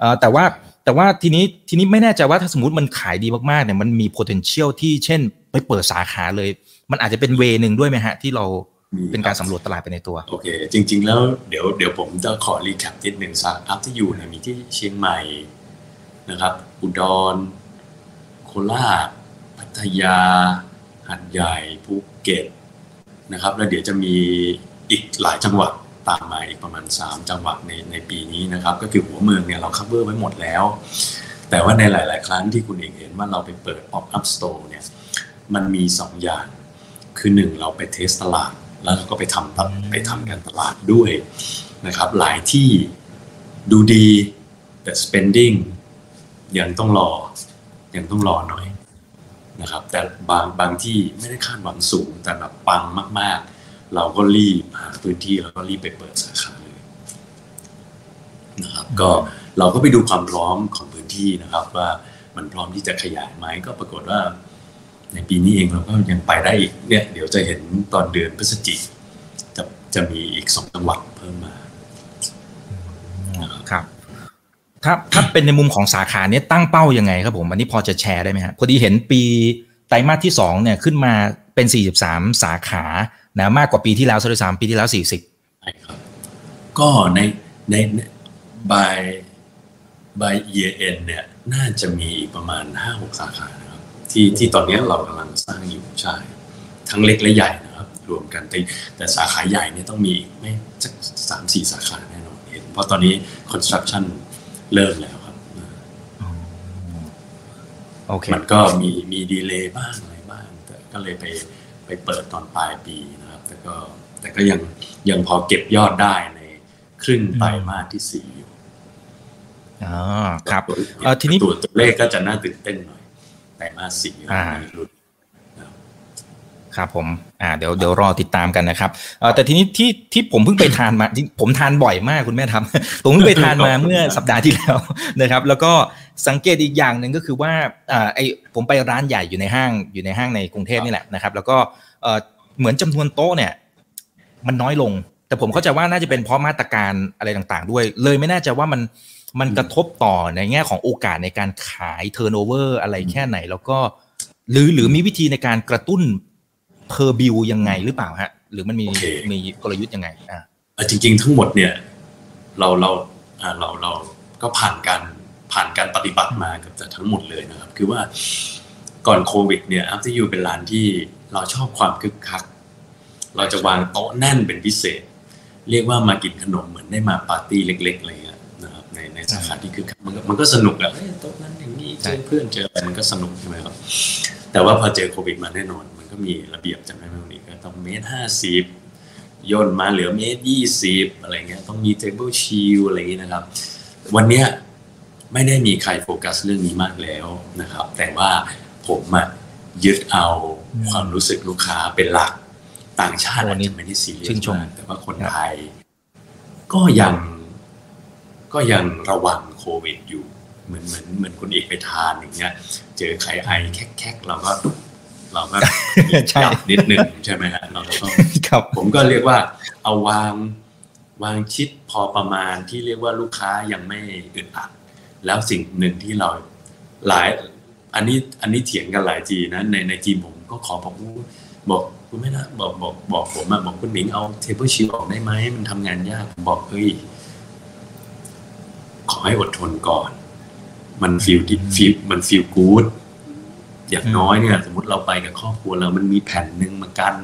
เอ่อแต่ว่า แต่ว่าทีนี้ทีนี้ไม่แน่ใจว่าถ้าสมมติมันขายดีมากๆเนี่ยมันมี potential ที่เช่น ไปเปิดสาขาเลย มันอาจจะเป็นเวหนึ่งด้วยไหมฮะ ที่เรามีเป็นการสำรวจตลาดไปในตัว โอเค จริง ๆ แล้วเดี๋ยวเดี๋ยวผมจะขอรีแคปนิดหนึ่งสาขาที่อยู่เนี่ยมีที่เชียงใหม่นะครับ อุดร โคราชพัทยาหัดใหญ่ภูเก็ตนะครับ แล้วเดี๋ยวจะมีอีกหลายจังหวัด ตามมาอีกประมาณ 3 จังหวัดในในปีนี้นะครับ ก็คือหัวเมืองเนี่ยเรา cover ไว้หมดแล้ว แต่ว่าในหลาย ๆ ครั้งที่คุณเองเห็นว่าเราไปเปิด pop up store เนี่ยมันมี 2 อย่าง คือหนึ่งเราไปเทสตลาด แล้วเราก็ไปทำตลไปทำการตลาดด้วยนะครับ หลายที่ดูดี แต่ spending ยังต้องรอยังต้องรอหน่อยนะครับแต่บางบางที่ไม่ได้คาดหวังสูงแต่แบบปังมาก ๆ เราก็รีบหาพื้นที่แล้วก็รีบไปเปิดสาขาเลยนะครับ ก็เราก็ไปดูความพร้อมของพื้นที่นะครับ ว่ามันพร้อมที่จะขยายไหมก็ปรากฏว่า ในปีนี้เองเราก็ยังไปได้อีกเนี่ย เดี๋ยวจะเห็นตอนเดือนพฤศจิกจะจะมีอีกสองจังหวัดเพิ่มมาครับถ้าถ้าเป็นในมุมของสาขาเนี้ยตั้งเป้ายังไงครับผมอันนี้พอจะแชร์ได้ไหมฮะพอดีเห็นปีไตรมาสที่สองเนี่ยขึ้นมาเป็น 43 สาขา นะมากกว่าปีที่แล้วซะด้วยซ้ำปีที่แล้ว 40ใช่ครับก็ในในบายบาย year end เนี่ยน่าจะมีประมาณห้าหกสาขานะครับที่ที่ตอนนี้เรากำลังสร้างอยู่ใช่ทั้งเล็กและใหญ่นะครับ รวมกันแต่แต่สาขาใหญ่เนี่ยต้องมีไม่สักสามสี่สาขาแน่นอนเห็นเพราะตอนนี้ construction เริ่มแล้วครับโอเคมันก็มีมีดีเลย์บ้างอะไรบ้าง แต่ก็เลยไปไปเปิดตอนปลายปีนะครับ แต่ก็แต่ก็ยังยังพอเก็บยอดได้ในครึ่งไตรมาสที่สี่อยู่อ๋อครับตัวเอ่อทีนี้ตัวตัวเลขก็จะน่าตื่นเต้นหน่อยไตรมาสสี่อ่ามีรุ่นครับผมอ่าเดี๋ยวเดี๋ยวรอติดตามกันนะครับเอ่อแต่ทีนี้ที่ที่ผมเพิ่งไปทานมาจริงผมทานบ่อยมากคุณแม่ทำผมเพิ่งไปทานมาเมื่อสัปดาห์ที่แล้วนะครับ แล้วก็สังเกตอีกอย่างหนึ่งก็คือว่าอ่าไอผมไปร้านใหญ่อยู่ในห้างอยู่ในห้างในกรุงเทพนี่แหละนะครับ แล้วก็เอ่อ เหมือนจำนวนโต๊ะเนี่ย มันน้อยลง แต่ผมเข้าใจว่าน่าจะเป็นเพราะมาตรการอะไรต่างๆ ด้วย เลยไม่แน่ใจว่ามันมันกระทบต่อในแง่ของโอกาสในการขาย turnover อะไรแค่ไหน แล้วก็ หรือหรือมีวิธีในการกระตุ้น per bill ยังไงหรือเปล่าฮะ หรือมันมีโอเคมีกลยุทธ์ยังไงอ่าเอ่อจริง ๆ ทั้งหมดเนี่ย เราเราอ่าเราเราก็ผ่านการผ่านการปฏิบัติมาเกับจะทั้งหมดเลยนะครับ คือว่า ก่อนโควิดเนี่ยอัพที่ยูเป็นร้านที่เราชอบความคึกคัก เราจะวางโต๊ะแน่นเป็นพิเศษ เรียกว่ามากินขนมเหมือนได้มาปาร์ตี้เล็กๆอะไรเงี้ยนะครับในในสาขาที่คึกคักมันก็มันก็สนุกอะเอ้ยโต๊ะนั้นอย่างนี้เจอเพื่อนเจออะไรมันก็สนุกใช่ไหมครับ แต่ว่าพอเจอโควิดมาแน่นอน มันก็มีระเบียบจำได้ไหมวันนี้ก็ต้องเมตรห้าสิบย่นมาเหลือเมตรยี่สิบอะไรเงี้ยต้องมีเทเบิลชิลอะไรอย่างเงี้ยนะครับ วันเนี้ยไม่ได้มีใครโฟกัสเรื่องนี้มากแล้วนะครับ แต่ว่า ผมอะยึดเอาความรู้สึกลูกค้าเป็นหลัก ต่างชาติอาจจะไม่ได้ซีเรียชื่สนชมมากแต่ว่าคนไทย ก็ยังก็ยังระวังโควิดอยู่ เหมือนเหมือนเหมือนคุณเอกไปทานอย่างเงี้ย เจอใครไอแคกๆเราก็เราก็ใช่จับนิดนึงใช่ไหมฮะเราก็ต้องครับผมก็เรียกว่า เอาวางวางชิดพอประมาณที่เรียกว่าลูกค้ายังไม่อึดอัด แล้วสิ่งหนึ่งที่เราหลาย อันนี้อันนี้เถียงกันหลายทีนะในในทีมผมก็ขอบอกบอกคุณไม่นะบอกบอกบอกผมอะบอกคุณหมิงเอาเทเบิลชิลออกได้ไหมมันทำงานยากผมบอกเฮ้ยขอให้อดทนก่อน มันฟีลที่ฟีลมันฟีลกู๊ดอย่างน้อยเนี่ย สมมติเราไปกับครอบครัวเรามันมีแผ่นหนึ่งมากัน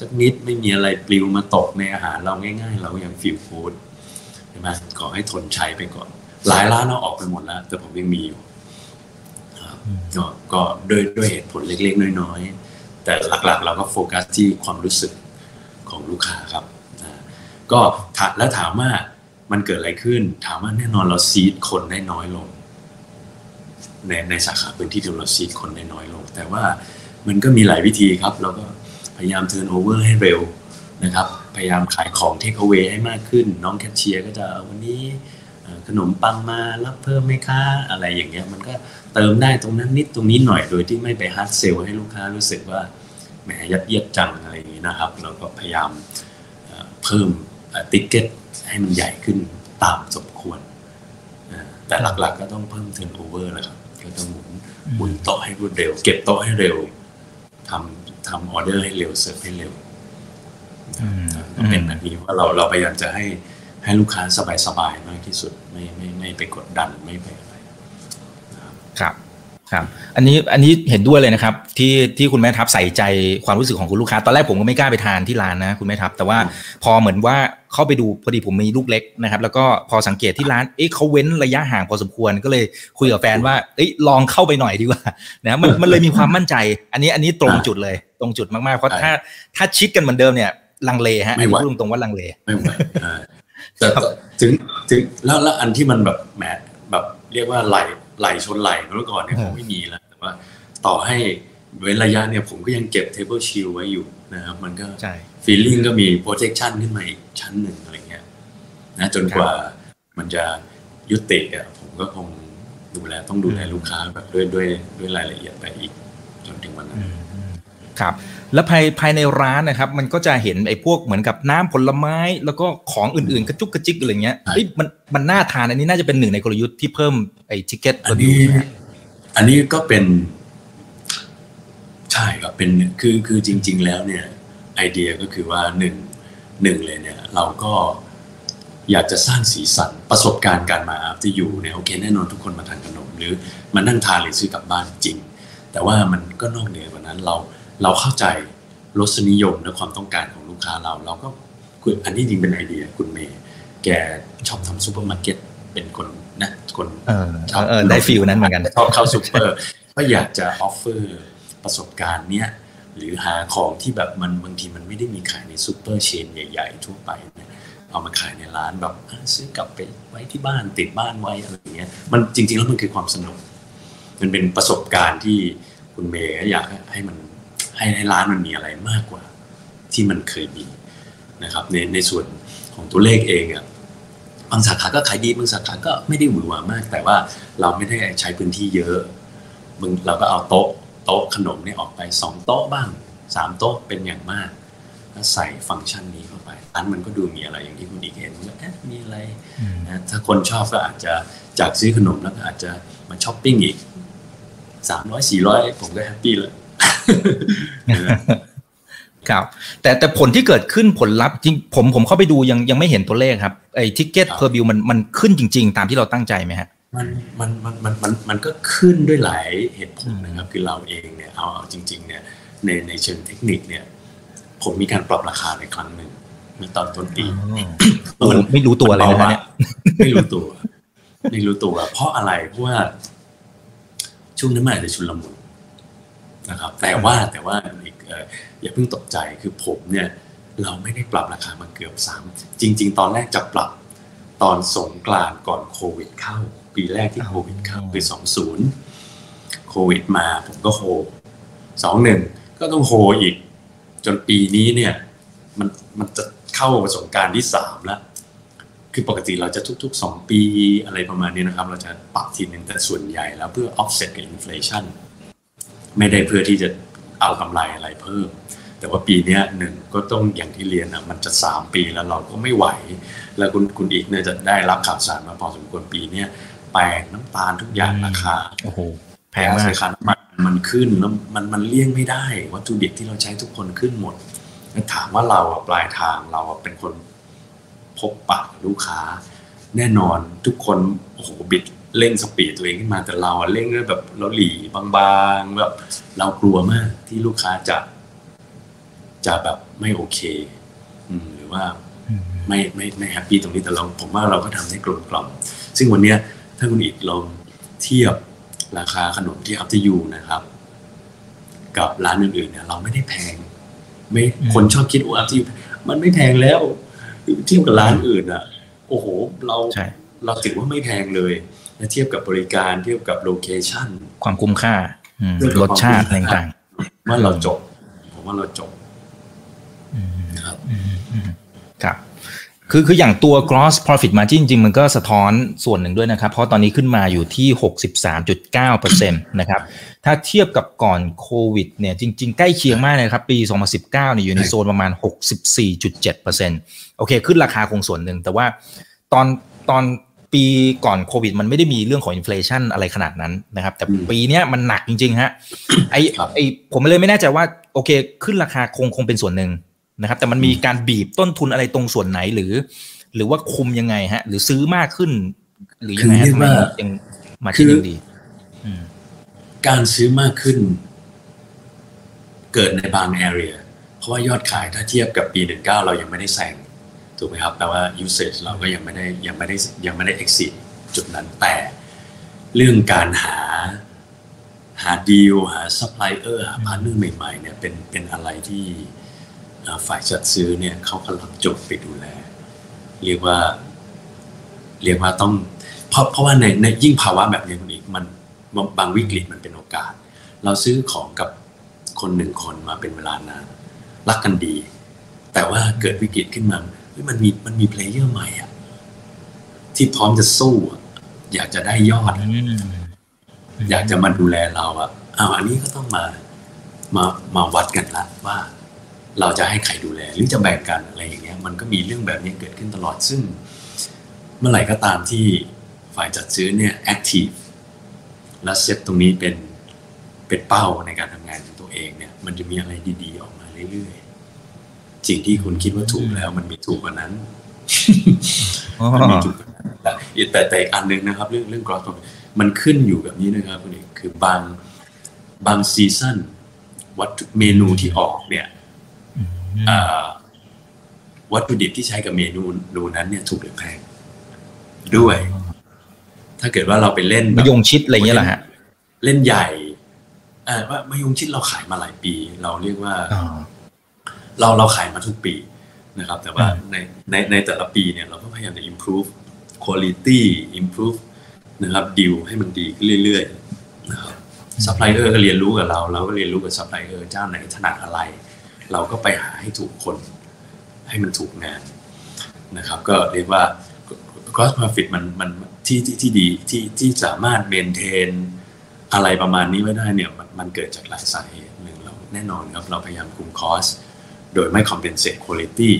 สักนิดไม่มีอะไรปลิวมาตกในอาหารเราง่าย ๆ เรายังฟีลกู๊ดใช่ไหมขอให้ทนใช้ไปก่อน หลายร้านเราออกไปหมดแล้ว แต่ผมยังมีอยู่ ก็ก็ด้วยด้วยเหตุผลเล็กๆ น้อยๆ แต่หลักๆ เราก็โฟกัสที่ความรู้สึกของลูกค้าครับก็แล้วถามว่ามันเกิดอะไรขึ้น ถามว่าแน่นอนเรา seat คนได้น้อยลง ในในสาขาพื้นที่ที่เรา seat คนได้น้อยลง แต่ว่ามันก็มีหลายวิธีครับ เราก็พยายาม turnover ให้เร็วนะครับ พยายามขายของ take out ให้มากขึ้น น้องแคชเชียร์ก็จะวันนี้ขนมปังมารับเพิ่มไหมคะอะไรอย่างเงี้ยมันก็ เติมได้ตรงนั้นนิดตรงนี้หน่อยโดยที่ไม่ไป hard sell ให้ลูกค้ารู้สึกว่าแหมยัดเยียดจังอะไรอย่างงี้นะครับเราก็พยายามเอ่อเพิ่ม ticket ให้มันใหญ่ขึ้นตามสมควรอ่าแต่หลักๆก็ต้องเพิ่ม turnover แหละครับก็ต้องหมุนหมุนโต๊ะให้รวดเร็ว เก็บโต๊ะให้เร็วทำทำออเดอร์ให้เร็วเสิร์ฟให้เร็วอืมก็เป็นแบบนี้ว่าเราเราพยายามจะให้ให้ลูกค้าสบายๆมากที่สุดไม่ไม่ไม่ไปกดดันไม่ไปอะไรครับ ครับอันนี้อันนี้เห็นด้วยเลยนะครับที่ที่คุณแม่ทัพใส่ใจความรู้สึกของคุณลูกค้า ตอนแรกผมก็ไม่กล้าไปทานที่ร้านนะคุณแม่ทัพแต่ว่าพอเหมือนว่าเข้าไปดูพอดีผมมีลูกเล็กนะครับแล้วก็พอสังเกตที่ร้านเอ๊ะเขาเว้นระยะห่างพอสมควรก็เลยคุยกับแฟนว่าเอ้ยลองเข้าไปหน่อยดีกว่านะมันมันเลยมีความมั่นใจ อันนี้อันนี้ตรงจุดเลย ตรงจุดมากๆเพราะถ้าถ้าชิดกันเหมือนเดิมเนี่ยลังเลฮะอันนี้พูดตรงๆว่าลังเลไม่ไหวอ่าแต่ถึงถึงแล้วแล้วอันที่มันแบบแหมแบบเรียกว่าไหล่ ไหล่ชนไหล่เมื่อก่อนเนี่ยอืผมไม่มีแล้วแต่ว่าต่อให้เว้นระยะเนี่ยผมก็ยังเก็บ table shield ไว้อยู่นะครับมันก็ใช่ feeling ก็มี protection ขึ้นมาอีกชั้นหนึ่งอะไรเงี้ยนะจนกว่ามันจะยุติอะผมก็คงดูแลต้องดูแลลูกค้าแบบด้วยด้วยด้วยรายละเอียดไปอีก จนถึงวันนั้น ครับแล้วภายภายในร้านนะครับ มันก็จะเห็นไอ้พวกเหมือนกับน้ำผลไม้ แล้วก็ของอื่นๆ กระจุกกระจิกอะไรเงี้ยใช่เอ้ยมันมันน่าทานอันนี้น่าจะเป็นหนึ่งในกลยุทธ์ที่เพิ่มไอ้ทิเก็ตอันนี้อันนี้ก็เป็น ใช่ครับเป็นคือคือจริง ๆ แล้วเนี่ย ไอเดียก็คือว่าหนึ่งหนึ่งเลยเนี่ย เราก็อยากจะสร้างสีสันประสบการณ์การมาอาที่อยู่เนี่ยโอเคแน่นอนทุกคนมาทานขนมหรือมานั่งทานหรือซื้อกลับบ้านจริง แต่ว่ามันก็นอกเหนือกว่านั้นเรา เราเข้าใจรสนิยมและความต้องการของลูกค้าเราเราก็คุณอันนี้จริงเป็นไอเดียคุณเมย์แกชอบทำซูเปอร์มาร์เก็ตเป็นคนนะคนเออเออได้ feel นั้นเหมือนกันชอบเข้าซูเปอร์ก็อยากจะ offer ประสบการณ์เนี้ยหรือหาของที่แบบมันบางทีมันไม่ได้มีขายในซูเปอร์ chain ใหญ่ ๆ ทั่วไปเนี่ยเอามาขายในร้านแบบซื้อกลับไปไว้ที่บ้านติดบ้านไว้อะไรอย่างเงี้ยมันจริง ๆ แล้วมันคือความสนุก มันเป็นประสบการณ์ที่คุณเมย์อยากให้มัน ให้ให้ร้านมันมีอะไรมากกว่า ที่มันเคยมีนะครับ ในในส่วนของตัวเลขเองอะบางสาขาก็ขายดีบางสาขาก็ไม่ได้หวือหวามาก แต่ว่าเราไม่ได้ใช้พื้นที่เยอะมึงเราก็เอาโต๊ะโต๊ะขนมเนี่ยออกไปสองโต๊ะบ้างสามโต๊ะเป็นอย่างมากแล้วใส่ฟังก์ชันนี้เข้าไปอันมันก็ดูมีอะไรอย่างที่คุณอีกเห็นว่าเอ๊ะมีอะไรนะถ้าคนชอบก็อาจจะจากซื้อขนมแล้วก็อาจจะมาช้อปปิ้งอีกสามร้อยสี่ร้อยผมก็แฮปปี้แล้ว ครับ แต่แต่ผลที่เกิดขึ้นผลลัพธ์จริงผมผมเข้าไปดูยังยังไม่เห็นตัวเลขครับไอ้ ticket per bill มันมันขึ้นจริง ๆ ตามที่เราตั้งใจไหมฮะมันมันมันมันมันมันก็ขึ้นด้วยหลายเหตุผลนะครับ คือเราเองเนี่ยเอาเอาจริง ๆ เนี่ยในในเชิงเทคนิคเนี่ย ผมมีการปรับราคาในครั้งหนึ่งเมื่อตอนต้นปีโอ้ไม่รู้ตัวเลยนะเนี่ยไม่รู้ตัว ไม่รู้ตัว เพราะอะไรเพราะว่าช่วงนั้นมันอาจจะชุนลมุน นะครับแต่ว่าแต่ว่าอีกอย่าเพิ่งตกใจคือผมเนี่ยเราไม่ได้ปรับราคามาเกือบสามจริง ๆ ตอนแรกจะปรับตอนสงกรานต์ก่อนโควิดเข้า ปีแรกที่โควิดเข้าคือสองศูนย์โควิดมาผมก็โฮสองหนึ่งก็ต้องโฮอีก จนปีนี้เนี่ยมันมันจะเข้าสงการที่สามแล้วคือปกติเราจะทุกๆสองปีอะไรประมาณนี้นะครับ เราจะปรับทีหนึ่งแต่ส่วนใหญ่แล้วเพื่อ offset กับ inflation ไม่ได้เพื่อที่จะเอากำไรอะไรเพิ่ม แต่ว่าปีนี้หนึ่งก็ต้องอย่างที่เรียนนะมันจะสามปีแล้วเราก็ไม่ไหว แล้วคุณคุณอีกเนี่ยจะได้รับข่าวสารมาพอสมควรปีเนี้ยแป้งน้ำตาลทุกอย่างราคาโอ้โหแพงมากราคาน้ำมันมันขึ้นแล้วมันมันเลี่ยงไม่ได้ วัตถุดิบที่เราใช้ทุกคนขึ้นหมดถามว่าเราอะปลายทางเราอะเป็นคนพบปะลูกค้า แน่นอนทุกคนโอ้โหบิด เร่งสปีดตัวเองขึ้นมาแต่เราเร่งด้วยแบบเราหลีบางๆแบบเรากลัวมากที่ลูกค้าจะ จะแบบไม่โอเค อืม หรือว่าไม่ไม่ไม่แฮปปี้ตรงนี้แต่เราผมว่าเราก็ทำได้กลมกล่อมซึ่งวันเนี้ย ถ้าคุณอีกลองเทียบราคาขนมที่ After You นะครับ กับร้านอื่นๆเนี่ย เราไม่ได้แพง ไม่คนชอบคิดว่า After You มันไม่แพงแล้วเทียบกับร้านอื่นอะ โอ้โห เราเราถือว่าไม่แพงเลยและ เทียบกับบริการเทียบกับ locationความคุ้มค่ารสชาติต่างๆว่าเราจบ ผมว่าเราจบนะครับครับคือคืออย่างตัว gross profit margin จริงๆมันก็สะท้อนส่วนหนึ่งด้วยนะครับ เพราะตอนนี้ขึ้นมาอยู่ที่ 63.9%นะครับ ถ้าเทียบกับก่อนโควิดเนี่ยจริง ๆ ใกล้เคียงมากเลยครับ ปี 2019เนี่ยอยู่ในโซนประมาณ 64.7%โอเค ขึ้นราคาคงส่วนหนึ่ง แต่ว่าตอนตอน ปีก่อนโควิด มันไม่ได้มีเรื่องของ inflation อะไรขนาดนั้นนะครับ แต่ปีนี้มันหนักจริง ๆ ฮะไอไอผมเลยไม่แน่ใจว่า โอเค ขึ้นราคาคงคงเป็นส่วนหนึ่งนะครับ แต่มันมีการบีบต้นทุนอะไรตรงส่วนไหนหรือ หรือว่าคุมยังไงฮะ หรือซื้อมากขึ้น หรือยังไงฮะทำไมยังมาที่ยังดีการซื้อมากขึ้น เกิดในบางแอเรียเพราะว่ายอดขายถ้าเทียบกับปีหนึ่งเก้าเรายังไม่ได้แซง ถูกไหมครับแปลว่า usage เราก็ยังไม่ได้ยังไม่ได้ยังไม่ได้ exit จุดนั้นแต่เรื่องการหาหาดีลหาซัพพลายเออร์หาพาร์ทเนอร์ใหม่ๆเนี่ยเป็นเป็นอะไรที่ฝ่ายจัดซื้อเนี่ยเขากำลังจบไปดูแล เรียกว่า เรียกว่าต้อง เพราะเพราะว่าในในยิ่งภาวะแบบนี้คุณอีกมันบางวิกฤตมันเป็นโอกาส เราซื้อของกับคนหนึ่งคนมาเป็นเวลานานรักกันดี แต่ว่าเกิดวิกฤตขึ้นมา มันมีมันมี player ใหม่อะที่พร้อมจะสู้อยากจะได้ยอด อยากจะมาดูแลเราอะอ้าวอันนี้ก็ต้องมามามาวัดกันละว่า เราจะให้ใครดูแล หรือจะแบ่งกันอะไรอย่างเงี้ย มันก็มีเรื่องแบบนี้เกิดขึ้นตลอดซึ่ง เมื่อไหร่ก็ตามที่ฝ่ายจัดซื้อเนี่ยแอคทีฟและเซตตรงนี้เป็นเป็นเป้าในการทำงานของตัวเอองเนี่ย มันจะมีอะไรดีๆออกมาเรื่อยๆ สิ่งที่คุณคิดว่าถูกแล้ว มันมีถูกกว่านั้นอ๋อมันมีถูกกว่านั้นแต่แต่แต่อีกอันหนึ่งนะครับ เรื่องเรื่อง gross profit มันขึ้นอยู่แบบนี้นะครับคุณเอกคือบางบางซีซันวัตถุเมนูที่ออกเนี่ยอ่าวัตถุดิบที่ใช้กับเมนูนูนั้นเนี่ยถูกหรือแพงด้วย ถ้าเกิดว่าเราไปเล่นแบบมะยงชิดอะไรอย่างเงี้ยเหรอฮะ เล่นใหญ่อ่าว่ามะยงชิดเราขายมาหลายปี เราเรียกว่าอ๋อ เราเราขายมาทุกปีนะครับ แต่ว่าอืมในในในแต่ละปีเนี่ยเราก็พยายามจะ improve quality improve นะครับดีลให้มันดีขึ้นเรื่อยๆนะครับซัพพลายเออร์ก็เรียนรู้กับเราเราก็เรียนรู้กับซัพพลายเออร์เจ้าไหนถนัดอะไร เราก็ไปหาให้ถูกคน ให้มันถูกงานนะครับ ก็เรียกว่า gross profit มันมันที่ที่ที่ดีที่ที่สามารถ maintain อะไรประมาณนี้ไว้ได้เนี่ยมันมันเกิดจากหลายสาเหตุหนึ่งเราแน่นอนครับเราพยายามคุม cost โดยไม่ compensate quality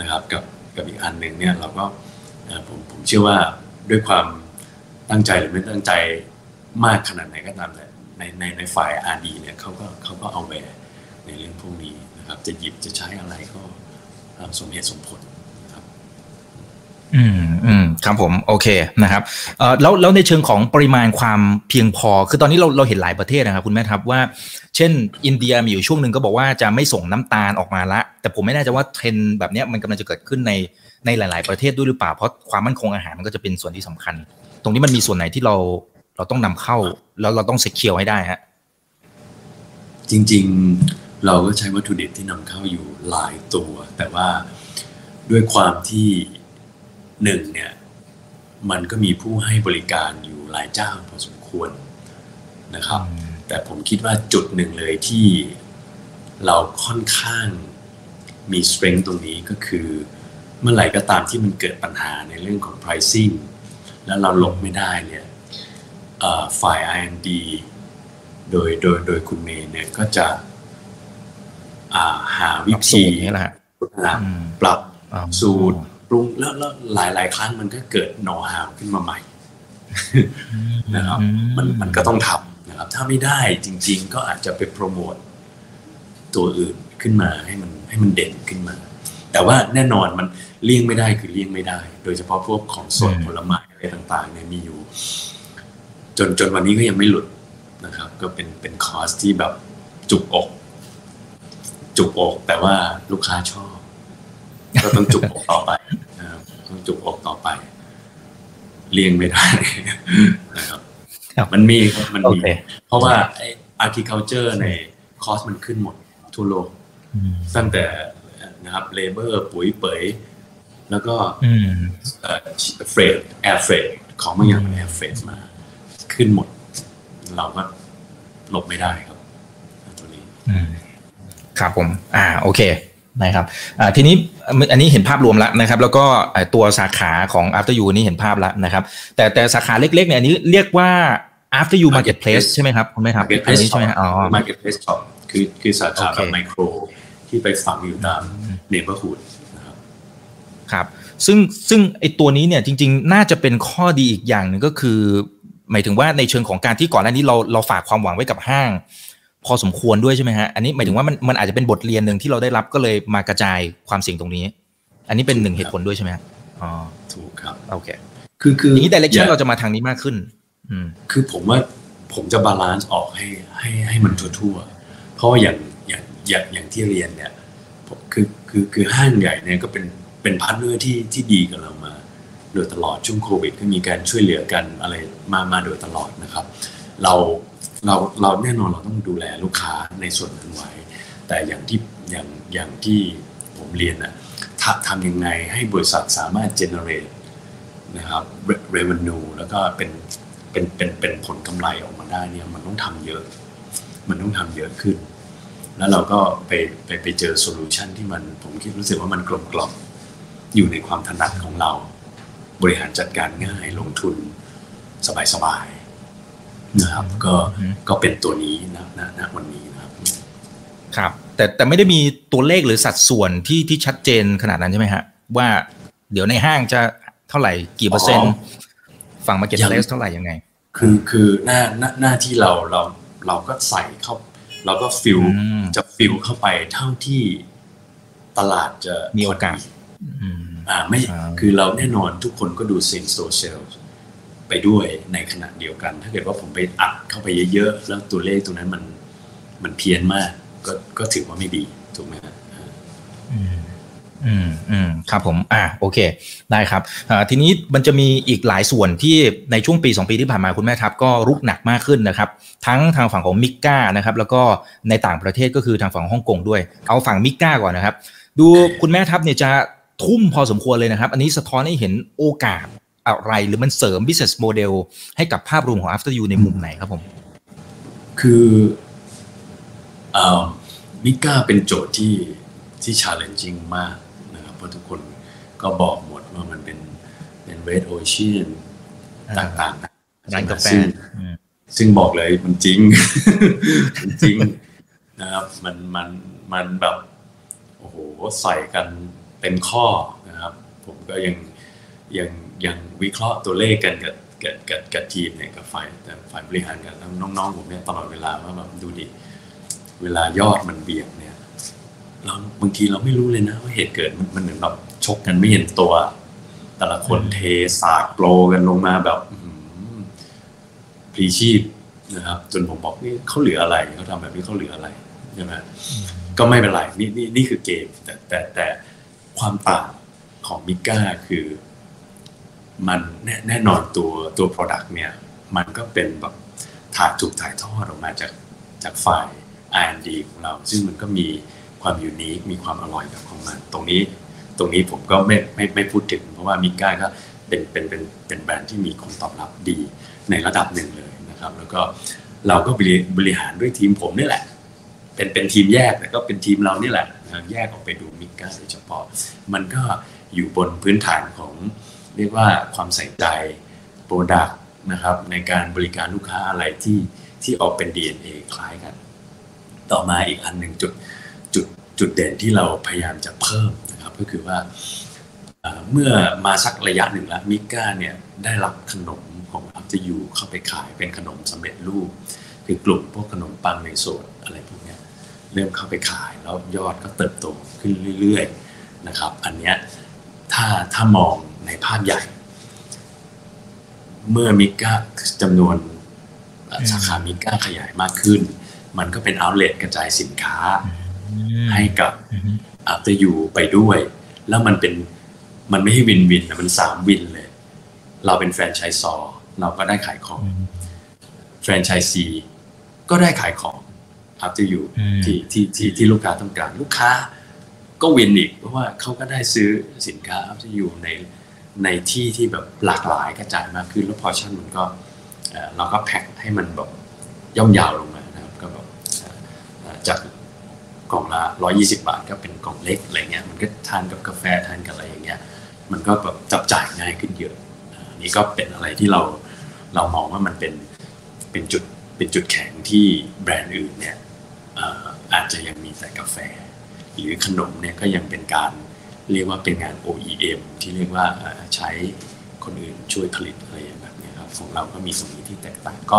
นะครับกับกับอีกอันหนึ่งเนี่ยเราก็ผมผมเชื่อว่าด้วยความตั้งใจหรือไม่ตั้งใจมากขนาดไหนก็ตามแต่ในในในฝ่าย RD เนี่ยเขาก็เขาก็เอาแวร์ในเรื่องพวกนี้นะครับจะหยิบจะใช้อะไรก็สมเหตุสมผล อืมอืมครับผมโอเคนะครับเอ่อแล้วแล้วในเชิงของปริมาณความเพียงพอ คือตอนนี้เราเราเห็นหลายประเทศนะครับคุณแม่ครับว่า เช่น อินเดียมีอยู่ช่วงหนึ่งก็บอกว่าจะไม่ส่งน้ำตาลออกมาละ แต่ผมไม่แน่ใจว่าเทรนแบบนี้มันกำลังจะเกิดขึ้นในในหลาย ๆ ประเทศด้วยหรือเปล่าเพราะความมั่นคงอาหารมันก็จะเป็นส่วนที่สำคัญ ตรงนี้มันมีส่วนไหนที่เราเราต้องนำเข้า แล้วเราต้องเซ็กเคียวให้ได้ฮะจริง ๆเราก็ใช้วัตถุดิบที่นำเข้าอยู่หลายตัว แต่ว่าด้วยความที่ หนึ่งเนี่ยมันก็มีผู้ให้บริการอยู่หลายเจ้าพอสมควรนะครับ แต่ผมคิดว่าจุดหนึ่งเลยที่เราค่อนข้างมี strength ตรงนี้ก็คือ เมื่อไหร่ก็ตามที่มันเกิดปัญหาในเรื่องของ pricing แล้วเราหลบไม่ได้เนี่ยเอ่อฝ่าย R&D โดยโดยโดยคุณเมย์เนี่ยก็จะอ่าหาวิปรับสูธีตรนี่แหละฮะอ่าอืมปรับอ๋อสูตร ปรุงแล้วแล้วหลายหลายๆครั้งมันก็เกิด know how ขึ้นมาใหม่นะครับอืมันมันก็ต้องทำนะครับ ถ้าไม่ได้จริง ๆ ก็อาจจะไปโปรโมทตัวอื่นขึ้นมาให้มันให้มันเด่นขึ้นมา แต่ว่าแน่นอนมันเลี่ยงไม่ได้คือเลี่ยงไม่ได้ โดยเฉพาะพวกของสดผลไม้อะไรต่างๆเนี่ยมีอยู่ จนจนวันนี้ก็ยังไม่หลุดนะครับ ก็เป็นเป็นคอร์สที่แบบจุกอก จุกอกแต่ว่าลูกค้าชอบ ก็ต้องจุกอกต่อไปนะครับต้องจุกอกต่อไปเลี่ยงไม่ได้นะครับครับมันมีครับมันโอมีเคเพราะว่าไอ้ agriculture ในคอสมันขึ้นหมดทั่วโลกอืมตั้งแต่นะครับเลเบอร์ปุ๋ยเปยแล้วก็อืมเฟรดแอร์เฟรดของบางอย่างมันแอร์เฟรดมา ขึ้นหมด เราก็หลบไม่ได้ครับตัวนี้อืมครับผม อ่า โอเค นะครับอ่าทีนี้อันนี้เห็นภาพรวมแล้วนะครับ แล้วก็เอ่อตัวสาขาของ After You นี่เห็นภาพแล้วนะครับ แต่แต่สาขาเล็กๆเนี่ยอันนี้เรียกว่า After You Marketplace ใช่ไหมครับคุณแม่ครับอัน Marketplace นี้ใช่ไหมฮะอ๋อ Marketplace Shop คือคือสาขาโอเคแบบไมโครที่ไปฝังอยู่ตามเนเบอร์ฮูดนะครับครับ ซึ่งซึ่งไอตัวนี้เนี่ยจริง ๆ น่าจะเป็นข้อดีอีกอย่างหนึ่งก็คือ หมายถึงว่าในเชิงของการที่ก่อนหน้านี้เราเราฝากความหวังไว้กับห้าง พอสมควรด้วยใช่ไหมฮะอันนี้หมายถึงว่ามันมันอาจจะเป็นบทเรียนหนึ่งที่เราได้รับก็เลยมากระจายความเสี่ยงตรงนี้ อันนี้เป็นหนึ่งเหตุผลด้วยใช่ไหมฮะอ๋อถูกครับโอเคคือคืออย่างนี้ direction อย่เราจะมาทางนี้มากขึ้น อืมคือผมว่าผมจะ balance ออกให้ให้ให้มันทั่วๆ เพราะว่าอย่างอย่างอย่างอย่างที่เรียนเนี่ยผมคือคือคือห้างใหญ่เนี่ยก็เป็นเป็นพาร์ทเนอร์ที่ที่ดีกับเรามาโดยตลอดช่วงโควิดก็มีการช่วยเหลือกันอะไรมามาโดยตลอดนะครับ เรา เราเราแน่นอนเราต้องดูแลลูกค้าในส่วนนั้นไว้ แต่อย่างที่อย่างอย่างที่ผมเรียนนะทำทำยังไงให้บริษัทสามารถ generate นะครับ revenue แล้วก็เป็นเป็นเป็นเป็นผลกำไรออกมาได้เนี่ยมันต้องทำเยอะ มันต้องทำเยอะขึ้น แล้วเราก็ไปไปไปเจอโซลูชันที่มันผมคิดรู้สึกว่ามันกลมกล่อมอยู่ในความถนัดของเรา บริหารจัดการง่ายลงทุนสบายๆ นะครับ ก็อืมก็เป็นตัวนี้นะณณวันนี้นะครับครับ แต่แต่ไม่ได้มีตัวเลขหรือสัดส่วนที่ที่ชัดเจนขนาดนั้นใช่ไหมฮะ ว่าเดี๋ยวในห้างจะเท่าไหร่กี่เปอร์เซ็นต์ ฝั่ง Marketplace เท่าไหร่ยังไง คือคือหน้าหน้าหน้าที่เราเราเราก็ใส่เข้าแล้วก็ fill อืมจะ fill เข้าไปเท่าที่ตลาดจะมีโอกาสอืมอ่าไม่อ่าคือเราแน่นอนทุกคนก็ดูเซนโซเซล ไปด้วยในขณะเดียวกัน ถ้าเกิดว่าผมไปอัดเข้าไปเยอะๆแล้วตัวเลขตรงนั้นมันมันเพี้ยนมาก ก็ก็ถือว่าไม่ดีถูกไหมครับอืมอืมอืมครับผม อ่าโอเค ได้ครับอ่าทีนี้มันจะมีอีกหลายส่วนที่ในช่วงปี 2 ปีที่ผ่านมาคุณแม่ทัพก็รุกหนักมากขึ้นนะครับ ทั้งทางฝั่งของมิก้านะครับ แล้วก็ในต่างประเทศก็คือทางฝั่งฮ่องกงด้วย เอาฝั่งมิก้าก่อนนะครับ ดูคุณแม่ทัพเนี่ยจะทุ่มพอสมควรเลยนะครับ อันนี้สะท้อนให้เห็นโอกาส อะไร หรือมันเสริม business model ให้กับภาพรวมของ after you ในมุมไหนครับผม คือเอ่อมิก้าเป็นโจทย์ที่ที่ challenging มากนะครับ เพราะทุกคนก็บอกหมดว่ามันเป็นเป็น red ocean อ่าต่างๆนะร้านกาแฟซึ่งอืมซึ่งบอกเลยมันจริง มันจริงนะครับมันมันมันแบบโอ้โหใส่กันเป็นข้อนะครับ ผมก็ยัง ยังยังวิเคราะห์ตัวเลขกันกับกับกับกับทีมเนี่ยกับฝ่ายแต่ฝ่ายบริหารกับน้องๆผมเนี่ยตลอดเวลาว่าแบบดูดิเวลายอดมันเบียดเนี่ยเราบางทีเราไม่รู้เลยนะว่าเหตุเกิดมันมันเหมือนแบบชกกันไม่เห็นตัว แต่ละคนเทสาดโปรกันลงมาแบบอื้อหือพลีชีพนะครับ จนผมบอกนี่เขาเหลืออะไรเขาทำแบบนี้เขาเหลืออะไรใช่ไหมก็ไม่เป็นไรนี่นี่นี่คือเกม แต่แต่แต่ความต่างของมิก้าคือ มันแน่นอนตัวตัว Product เนี่ยมันก็เป็นแบบถ่ายถูกถ่ายทอดออกมาจากจากฝ่าย R&D ของเรา ซึ่งมันก็มีความ unique มีความอร่อยแบบของมัน ตรงนี้ ตรงนี้ผมก็ไม่ไม่ไม่พูดถึง เพราะว่ามิก้าก็เป็นเป็นเป็นเป็นแบรนด์ที่มีคนตอบรับดีในระดับหนึ่งเลยนะครับ แล้วก็เราก็บริบริหารด้วยทีมผมนี่แหละ เป็นเป็นทีมแยกแต่ก็เป็นทีมเรานี่แหละแยกออกไปดูมิก้าโดยเฉพาะ มันก็อยู่บนพื้นฐานของ เรียกว่าความใส่ใจ product นะครับในการบริการลูกค้าอะไรที่ที่ออกเป็น DNA คล้ายกัน ต่อมาอีกอันหนึ่งจุดจุดจุดเด่นที่เราพยายามจะเพิ่มนะครับก็คือว่าเมื่อมาสักระยะหนึ่งแล้วมิก้าเนี่ยได้รับขนมของอัพจะอยู่เข้าไปขายเป็นขนมสำเร็จรูป คือกลุ่มพวกขนมปังในโซนอะไรพวกนี้เริ่มเข้าไปขายแล้วยอดก็เติบโตขึ้นเรื่อยๆนะครับ อันเนี้ยถ้าถ้ามอง ในภาพใหญ่ เมื่อมิก้าจำนวนเอ่ออืมสาขามิก้าขยายมากขึ้น มันก็เป็นเอาเล t กระจายสินค้า ให้กับอืม After You ไปด้วย แล้วมันเป็นมันไม่ให้ win-win นะมันสาม win เลย เราเป็น franchisor เราก็ได้ขายของแฟรนไชส์ซีก็ได้ขายของ after you อืมที่ที่ที่ที่ลูกค้าต้องการลูกค้าก็ win อีก เพราะว่าเขาก็ได้ซื้อสินค้า after you ใน ในที่ที่แบบหลากหลายกระจายมากขึ้นแล้วพอชั่นมันก็เราก็แพ็คให้มันแบบย่อมยาวลงมานะครับก็แบบจากกล่องละ 120 บาทก็เป็นกล่องเล็กอะไรเงี้ยมันก็ทานกับกาแฟทานกับอะไรอย่างเงี้ยมันก็แบบจับจ่ายง่ายขึ้นเยอะนี่ก็เป็นอะไรที่เราเรามองว่ามันเป็นเป็นจุดเป็นจุดแข็งที่แบรนด์อื่นเนี่ยเอ่ออาจจะยังมีแต่กาแฟ หรือขนมเนี่ยก็ยังเป็นการ เรียกว่าเป็นงาน OEM ที่เรียกว่าใช้คนอื่นช่วยผลิตอะไรแบบนี้ครับของเราก็มีตรงนี้ที่แตกต่างก็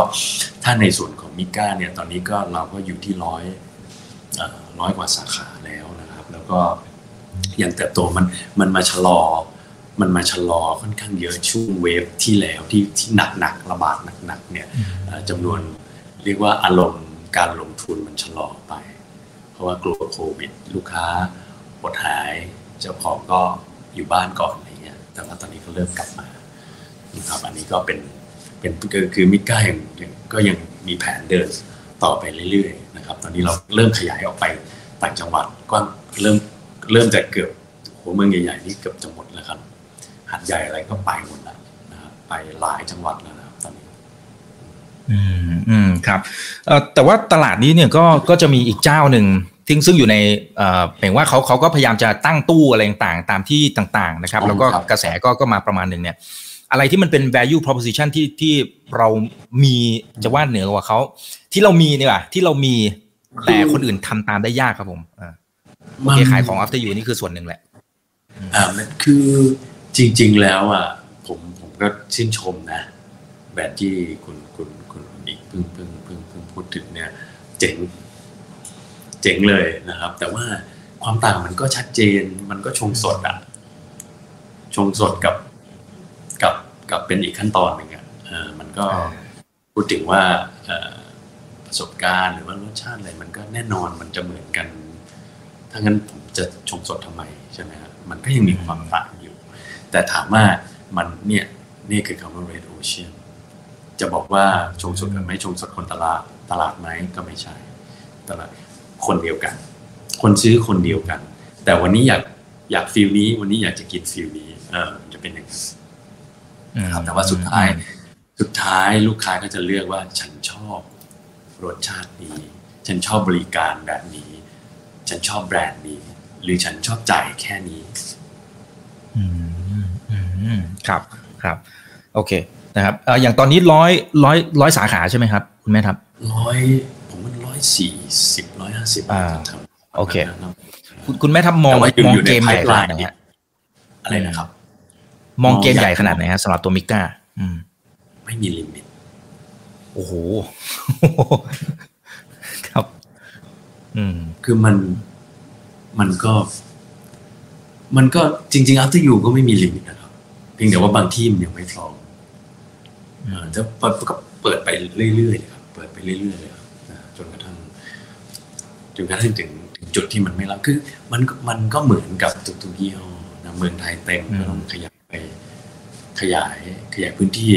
ถ้าในส่วนของมิก้าเนี่ยตอนนี้ก็เราก็อยู่ที่ร้อยร้อยกว่าสาขาแล้วนะครับ แล้วก็ยังเติบโตมันมันมาชะลอมันมาชะลอค่อนข้างเยอะช่วงเวฟที่แล้วที่ที่หนักหนักระบาดหนักหนักเนี่ยจำนวนเรียกว่าอารมณ์การลงทุนมันชะลอไป เพราะว่ากลัวโควิด ลูกค้าอดหาย เจ้าของก็อยู่บ้านก่อนอะไรเงี้ย แต่ว่าตอนนี้ก็เริ่มกลับมานะครับอันนี้ก็เป็นเป็นคือคือมิก้ายังก็ยังมีแผนเดินต่อไปเรื่อยๆนะครับ ตอนนี้เราเริ่มขยายออกไปต่างจังหวัดก็เริ่มเริ่มจากเกือบหัวเมืองใหญ่ๆนี่เกือบจะหมดแล้วครับหัดใหญ่อะไรก็ไปหมดแล้วนะครับไปหลายจังหวัดแล้วนะครับตอนนี้ อืมอืมครับเอ่อแต่ว่าตลาดนี้เนี่ยก็ก็จะมีอีกเจ้าหนึ่ง ที่ซึ่งอยู่ในเอ่อหมายว่าเขาเขาก็พยายามจะตั้งตู้อะไรต่างๆ ตามที่ต่างๆนะครับอ๋อแล้วก็ครับกระแสก็ก็มาประมาณหนึ่งเนี่ย อะไรที่มันเป็น value proposition ที่ที่เรามีจะว่าเหนือกว่าเขาที่เรามีเนี่ยว่ะที่เรามีแต่คนอื่นทำตามได้ยากครับผมอ่าโอเคขายของ after you นี่คือส่วนหนึ่งแหละ อ่ามันคือจริง ๆ แล้วอะผมผมก็ชื่นชมนะ แบบที่คุณคุณคุณอีกเพิ่งเพิ่งเพิ่งเพิ่งพูดถึงเนี่ย เจ๋ง เจ๋งเลยนะครับ แต่ว่าความต่างมันก็ชัดเจน มันก็ชงสดอะชงสดกับกับกับเป็นอีกขั้นตอนหนึ่งอะเออมันก็อ่าพูดถึงว่าเอ่อประสบการณ์หรือว่ารสชาติอะไรมันก็แน่นอนมันจะเหมือนกัน ถ้างั้นผมจะชงสดทำไมใช่ไหมครับมันก็ยังมีความต่างอยู่ แต่ถามว่ามันเนี่ยนี่คือคำว่า red ocean จะบอกว่าชงสดกับไม่ชงสดคนตลาดตลาดไหมก็ไม่ใช่ตลาด คนเดียวกัน คนซื้อคนเดียวกัน แต่วันนี้อยากอยาก feel นี้ วันนี้อยากจะกิน feel นี้เออมันจะเป็นอย่างนั้นครับแต่ว่าสุดท้าย สุดท้ายลูกค้าก็จะเลือกว่าฉันชอบรสชาตินี้ ฉันชอบบริการแบบนี้ ฉันชอบแบรนด์นี้ หรือฉันชอบจ่ายแค่นี้อืมอืมครับครับ โอเคนะครับเอ่ออย่างตอนนี้ร้อยร้อยร้อยสาขาใช่ไหมครับ คุณแม่ครับร้อยผมว่าร้อย สี่สิบร้อยห้าสิบอ่าทำโอเคคุณคุณแม่ทับมองแต่ว่าอยู่มองอยู่ในเกมใหญ่ข pipeline นาดไหนฮะอะไรนะครับ มองเกมมองใหญ่ใหญ่ขนาดไหนฮะสำหรับตัวมิก้าอืม ไม่มี limit โอ้โหครับ อืม คือมันมันก็ มันก็จริงๆ After You ก็ไม่มี limit นะครับ เพียงแต่ว่าบางที่มันยังไม่พร้อมอืมเอ่อจะเปิดก็เปิดไปเรื่อยๆเลยครับ เปิดไปเรื่อยๆเลยครับนะจนกระทั่ง จนกระทั่งถึงถึงจุดที่มันไม่รับคือมันก็มันก็เหมือนกับทุกๆยี่ห้อนะเมืองไทยเต็มก็ต้องขยายไปขยายขยายพื้นที่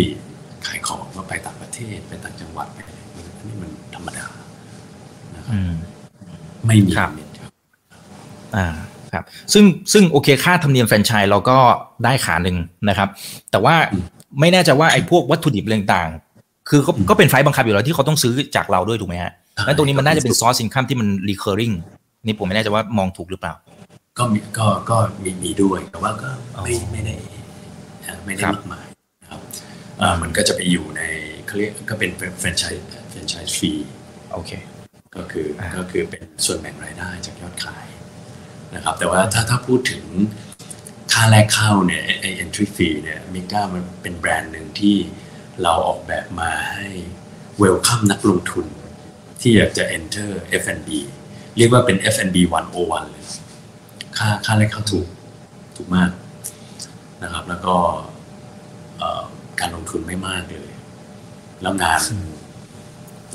ขายของก็ไปต่างประเทศไปต่างจังหวัดไปอะไรมันอันนี้มันธรรมดานะครับอืมไม่มีครับลิมิตครับอ่าครับซึ่งซึ่งโอเคค่าธรรมเนียมแฟรนไชส์เราก็ได้ขาหนึ่งนะครับ แต่ว่าอืมไม่แน่ใจว่าไอ้พวกวัตถุดิบอะไรต่างๆคือก็ก็เป็นไฟล์บังคับอยู่แล้วที่เขาต้องซื้อจากเราด้วยถูกไหมฮะ แล้วตรงนี้มันน่าจะเป็นซอสสินค้าที่มัน recurring นี่ผมไม่แน่ใจว่ามองถูกหรือเปล่า ก็มีก็ก็มีมีด้วยแต่ว่าก็ไม่อ๋อไม่ได้อ่าไม่ได้ครับมากมายนะครับอ่ามันก็จะไปอยู่ในเขาเรียกก็เป็นแฟรนไชส์แฟรนไชส์ฟรีโอเค ก็คืออ่าก็คือเป็นส่วนแบ่งรายได้จากยอดขายนะครับ แต่ว่าถ้าถ้าพูดถึงค่าแรกเข้าเนี่ยไอ entry fee เนี่ยมิก้ามันเป็นแบรนด์หนึ่งที่เราออกแบบมาให้ welcome นักลงทุน ที่อยากจะ enter F&B เรียกว่าเป็น F&B 101 เลย ค่าค่าแรกเข้าถูก ถูกมากนะครับ แล้วก็เอ่อการลงทุนไม่มากเลยแล้วงาน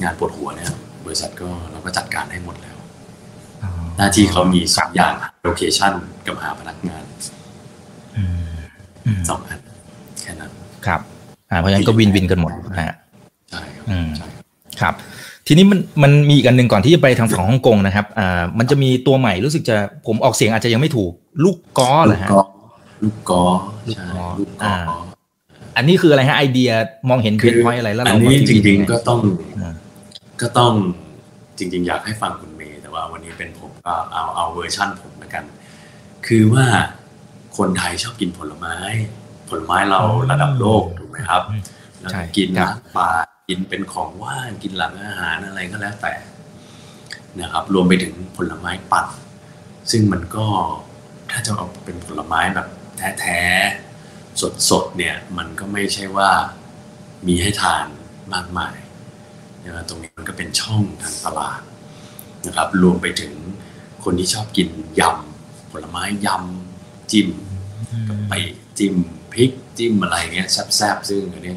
งานปวดหัวเนี่ยบริษัทก็เราก็จัดการให้หมดแล้ว หน้าที่เขามีสามอย่างโลเคชันกับหาพนักงานอืมอืมสองอันแค่นั้น ครับ อ่าเพราะฉะนั้นก็วินวินกันหมดนะฮะใช่ครับอืมใช่ ครับทีนี้มันมันมีอีกอันหนึ่งก่อนที่จะไปทางฝั่งฮ่องกงนะครับอ่ามันจะมีตัวใหม่รู้สึกจะผมออกเสียงอาจจะยังไม่ถูก ลูกก้อเหรอฮะลูกกอลูกใช่กอลูกกออ่า อันนี้คืออะไรฮะไอเดียมองเห็นเพคืนพอยอะไรแล้วอัเรานนี้มาจริง ๆ ก็ต้องอืมก็ต้องจริง ๆ อยากให้ฟังคุณเมย์แต่ว่าวันนี้เป็นผมก็เอาเอาเวอร์ชั่นผมแล้วกัน คือว่าคนไทยชอบกินผลไม้ ผลไม้เราระดับโลกถูกไหมครับอืมแล้วใช่กินครับล้างปาก กินเป็นของว่างกินหลังอาหารอะไรก็แล้วแต่นะครับ รวมไปถึงผลไม้ปั่นซึ่งมันก็ถ้าจะเอาเป็นผลไม้แบบแท้ๆสดๆเนี่ยมันก็ไม่ใช่ว่ามีให้ทานมากมายนะตรงนี้มันก็เป็นช่องทางตลาดนะครับ รวมไปถึงคนที่ชอบกินยำผลไม้ยำจิ้มไปจิ้มพริกจิ้มอะไรเงี้ยแซ่บๆซึ่งอันนี้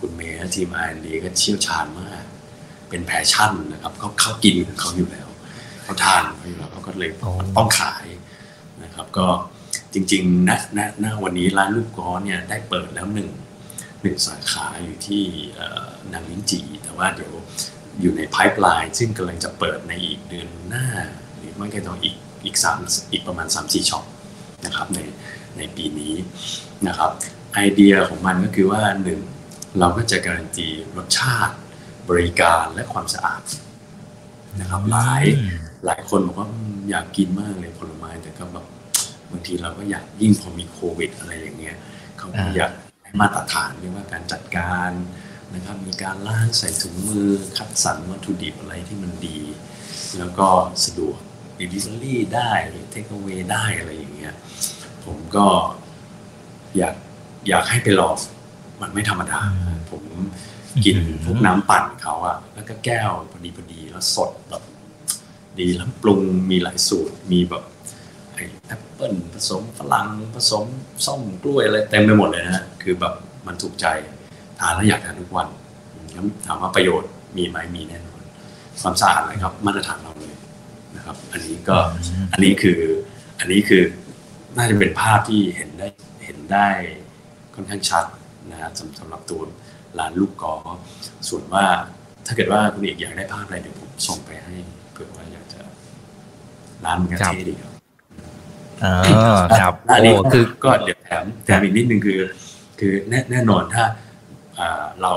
คุณเมย์และทีม R&D ก็เชี่ยวชาญมาก เป็น passion นะครับเขาเขากินของเขาอยู่แล้วเขาทานเขาอยู่แล้วเขาก็เลยอ๋อต้องขายนะครับ ก็จริงๆณณณวันนี้ร้านลูกก๊อเนี่ยได้เปิดแล้วหนึ่งหนึ่งสาขาอยู่ที่เอ่อนางลิ้นจีแต่ว่าเดี๋ยวอยู่ในไพ p e ไลน์ซึ่งกำลังจะเปิดในอีกเดือนหน้า หรือไม่ก็ต้องอีกอีกสามอีกประมาณ 3-4ช็อปนะครับในในปีนี้นะครับ ไอเดียของมันก็คือว่าหนึ่ง เราก็จะการันตีรสชาติ บริการและความสะอาดนะครับหลายหลายคนบอกว่าอืมอยากกินมากเลยผลไม้แต่ก็แบบบางทีเราก็อยากยิ่งพอมีโควิด อะไรอย่างเงี้ยเขาก็อ่าอยากให้มาตรฐานเรียกว่าการจัดการนะครับ มีการล้างใส่ถุงมือคัดสรรวัตถุดิบอะไรที่มันดี แล้วก็สะดวก delivery ได้หรือ take away ได้อะไรอย่างเงี้ยผมก็อยากอยากให้ไปลอง มันไม่ธรรมดาอืมผมกินอืมพวกน้ำปั่นเขาอะแล้วก็แก้วพอดีพอดีแล้วสดแบบดีแล้วปรุงมีหลายสูตรมีแบบไอ้แอปเปิลผสมฝรั่งผสมส้มกล้วยอะไรเต็มไปหมดเลยนะฮะคือแบบมันถูกใจทานแล้วอยากทานทุกวันแล้วถามว่าประโยชน์มีไหมมีแน่นอนความสะอาดนะครับ มาตรฐานเราเลยนะครับ อันนี้ก็อันนี้คืออันนี้คือน่าจะเป็นภาพที่เห็นได้เห็นได้ค่อนข้างชัด นะฮะสำสำหรับตัวร้านลูกกอส่วนว่าถ้าเกิดว่าคุณเอกอยากได้ภาพอะไรเดี๋ยวผมส่งไปให้เผื่อว่าอยากจะร้านมันก็ครับเท่ดีครับอ๋อครับอันโอ้นี้คือก็เดี๋ยวแถมแถมอีกนิดนึงคือ คือแน่แน่นอนถ้าอ่าเรา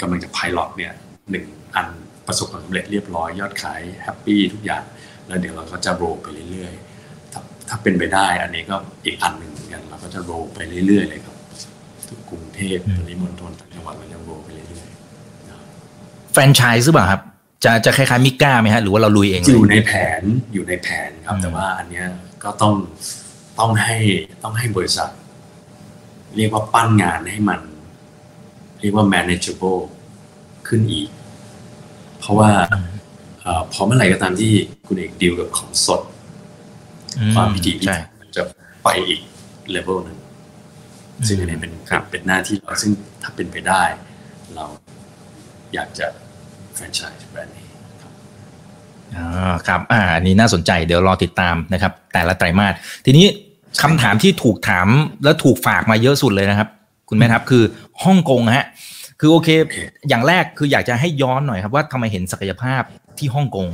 กำลังจะพาย o t เนี่ยหนึ่งอันประสบความสำเร็จเรียบร้อยยอดขายแฮปปี้ทุกอย่าง แล้วเดี๋ยวเราก็จะโรลไปเรื่อยๆถ้าถ้าเป็นไปได้ อันนี้ก็อีกอันหนึ่งเหมือนกันเราก็จะโรลไปเรื่อยๆเลยครับทุกกรุง เทพปริมณฑลต่างจังหวัดเราจะโรลไปเรื่อยๆนะครับแฟรนไชส์หรือเปล่าครับ จะจะคล้ายๆมิก้าไหมฮะหรือว่าเราลุยเองเลอยยู่ในแผนอยู่ในแผนครับอืมแต่ว่าอันเนี้ยก็ต้องต้องให้ต้องให้บริษัท เรียกว่าปั้นงานให้มัน เรียกว่า manageable ขึ้นอีก เพราะว่าเอ่อพอเมื่อไหร่ก็ตามที่คุณเอกดีลกับของสดอืความพิถีพิใช่ถันมันจะไปอีกเลเวลหนึง ซึ่งอันนี้เป็นครับเป็นหน้าที่เราซึ่งถ้าเป็นไปได้ เราอยากจะแฟรนไชส์แบรนด์นี้ครับอ๋อครับอ่าอันนี้น่าสนใจเดี๋ยวรอติดตามนะครับ แต่ละไตรมาสทีนี้คำถามที่ถูกถามและถูกฝากมาเยอะสุดเลยนะครับ คุณแม่ทัพคือฮ่องกงฮะคือโอเคโอเคอย่างแรกคืออยากจะให้ย้อนหน่อยครับว่าทำไมเห็นศักยภาพที่ฮ่องกง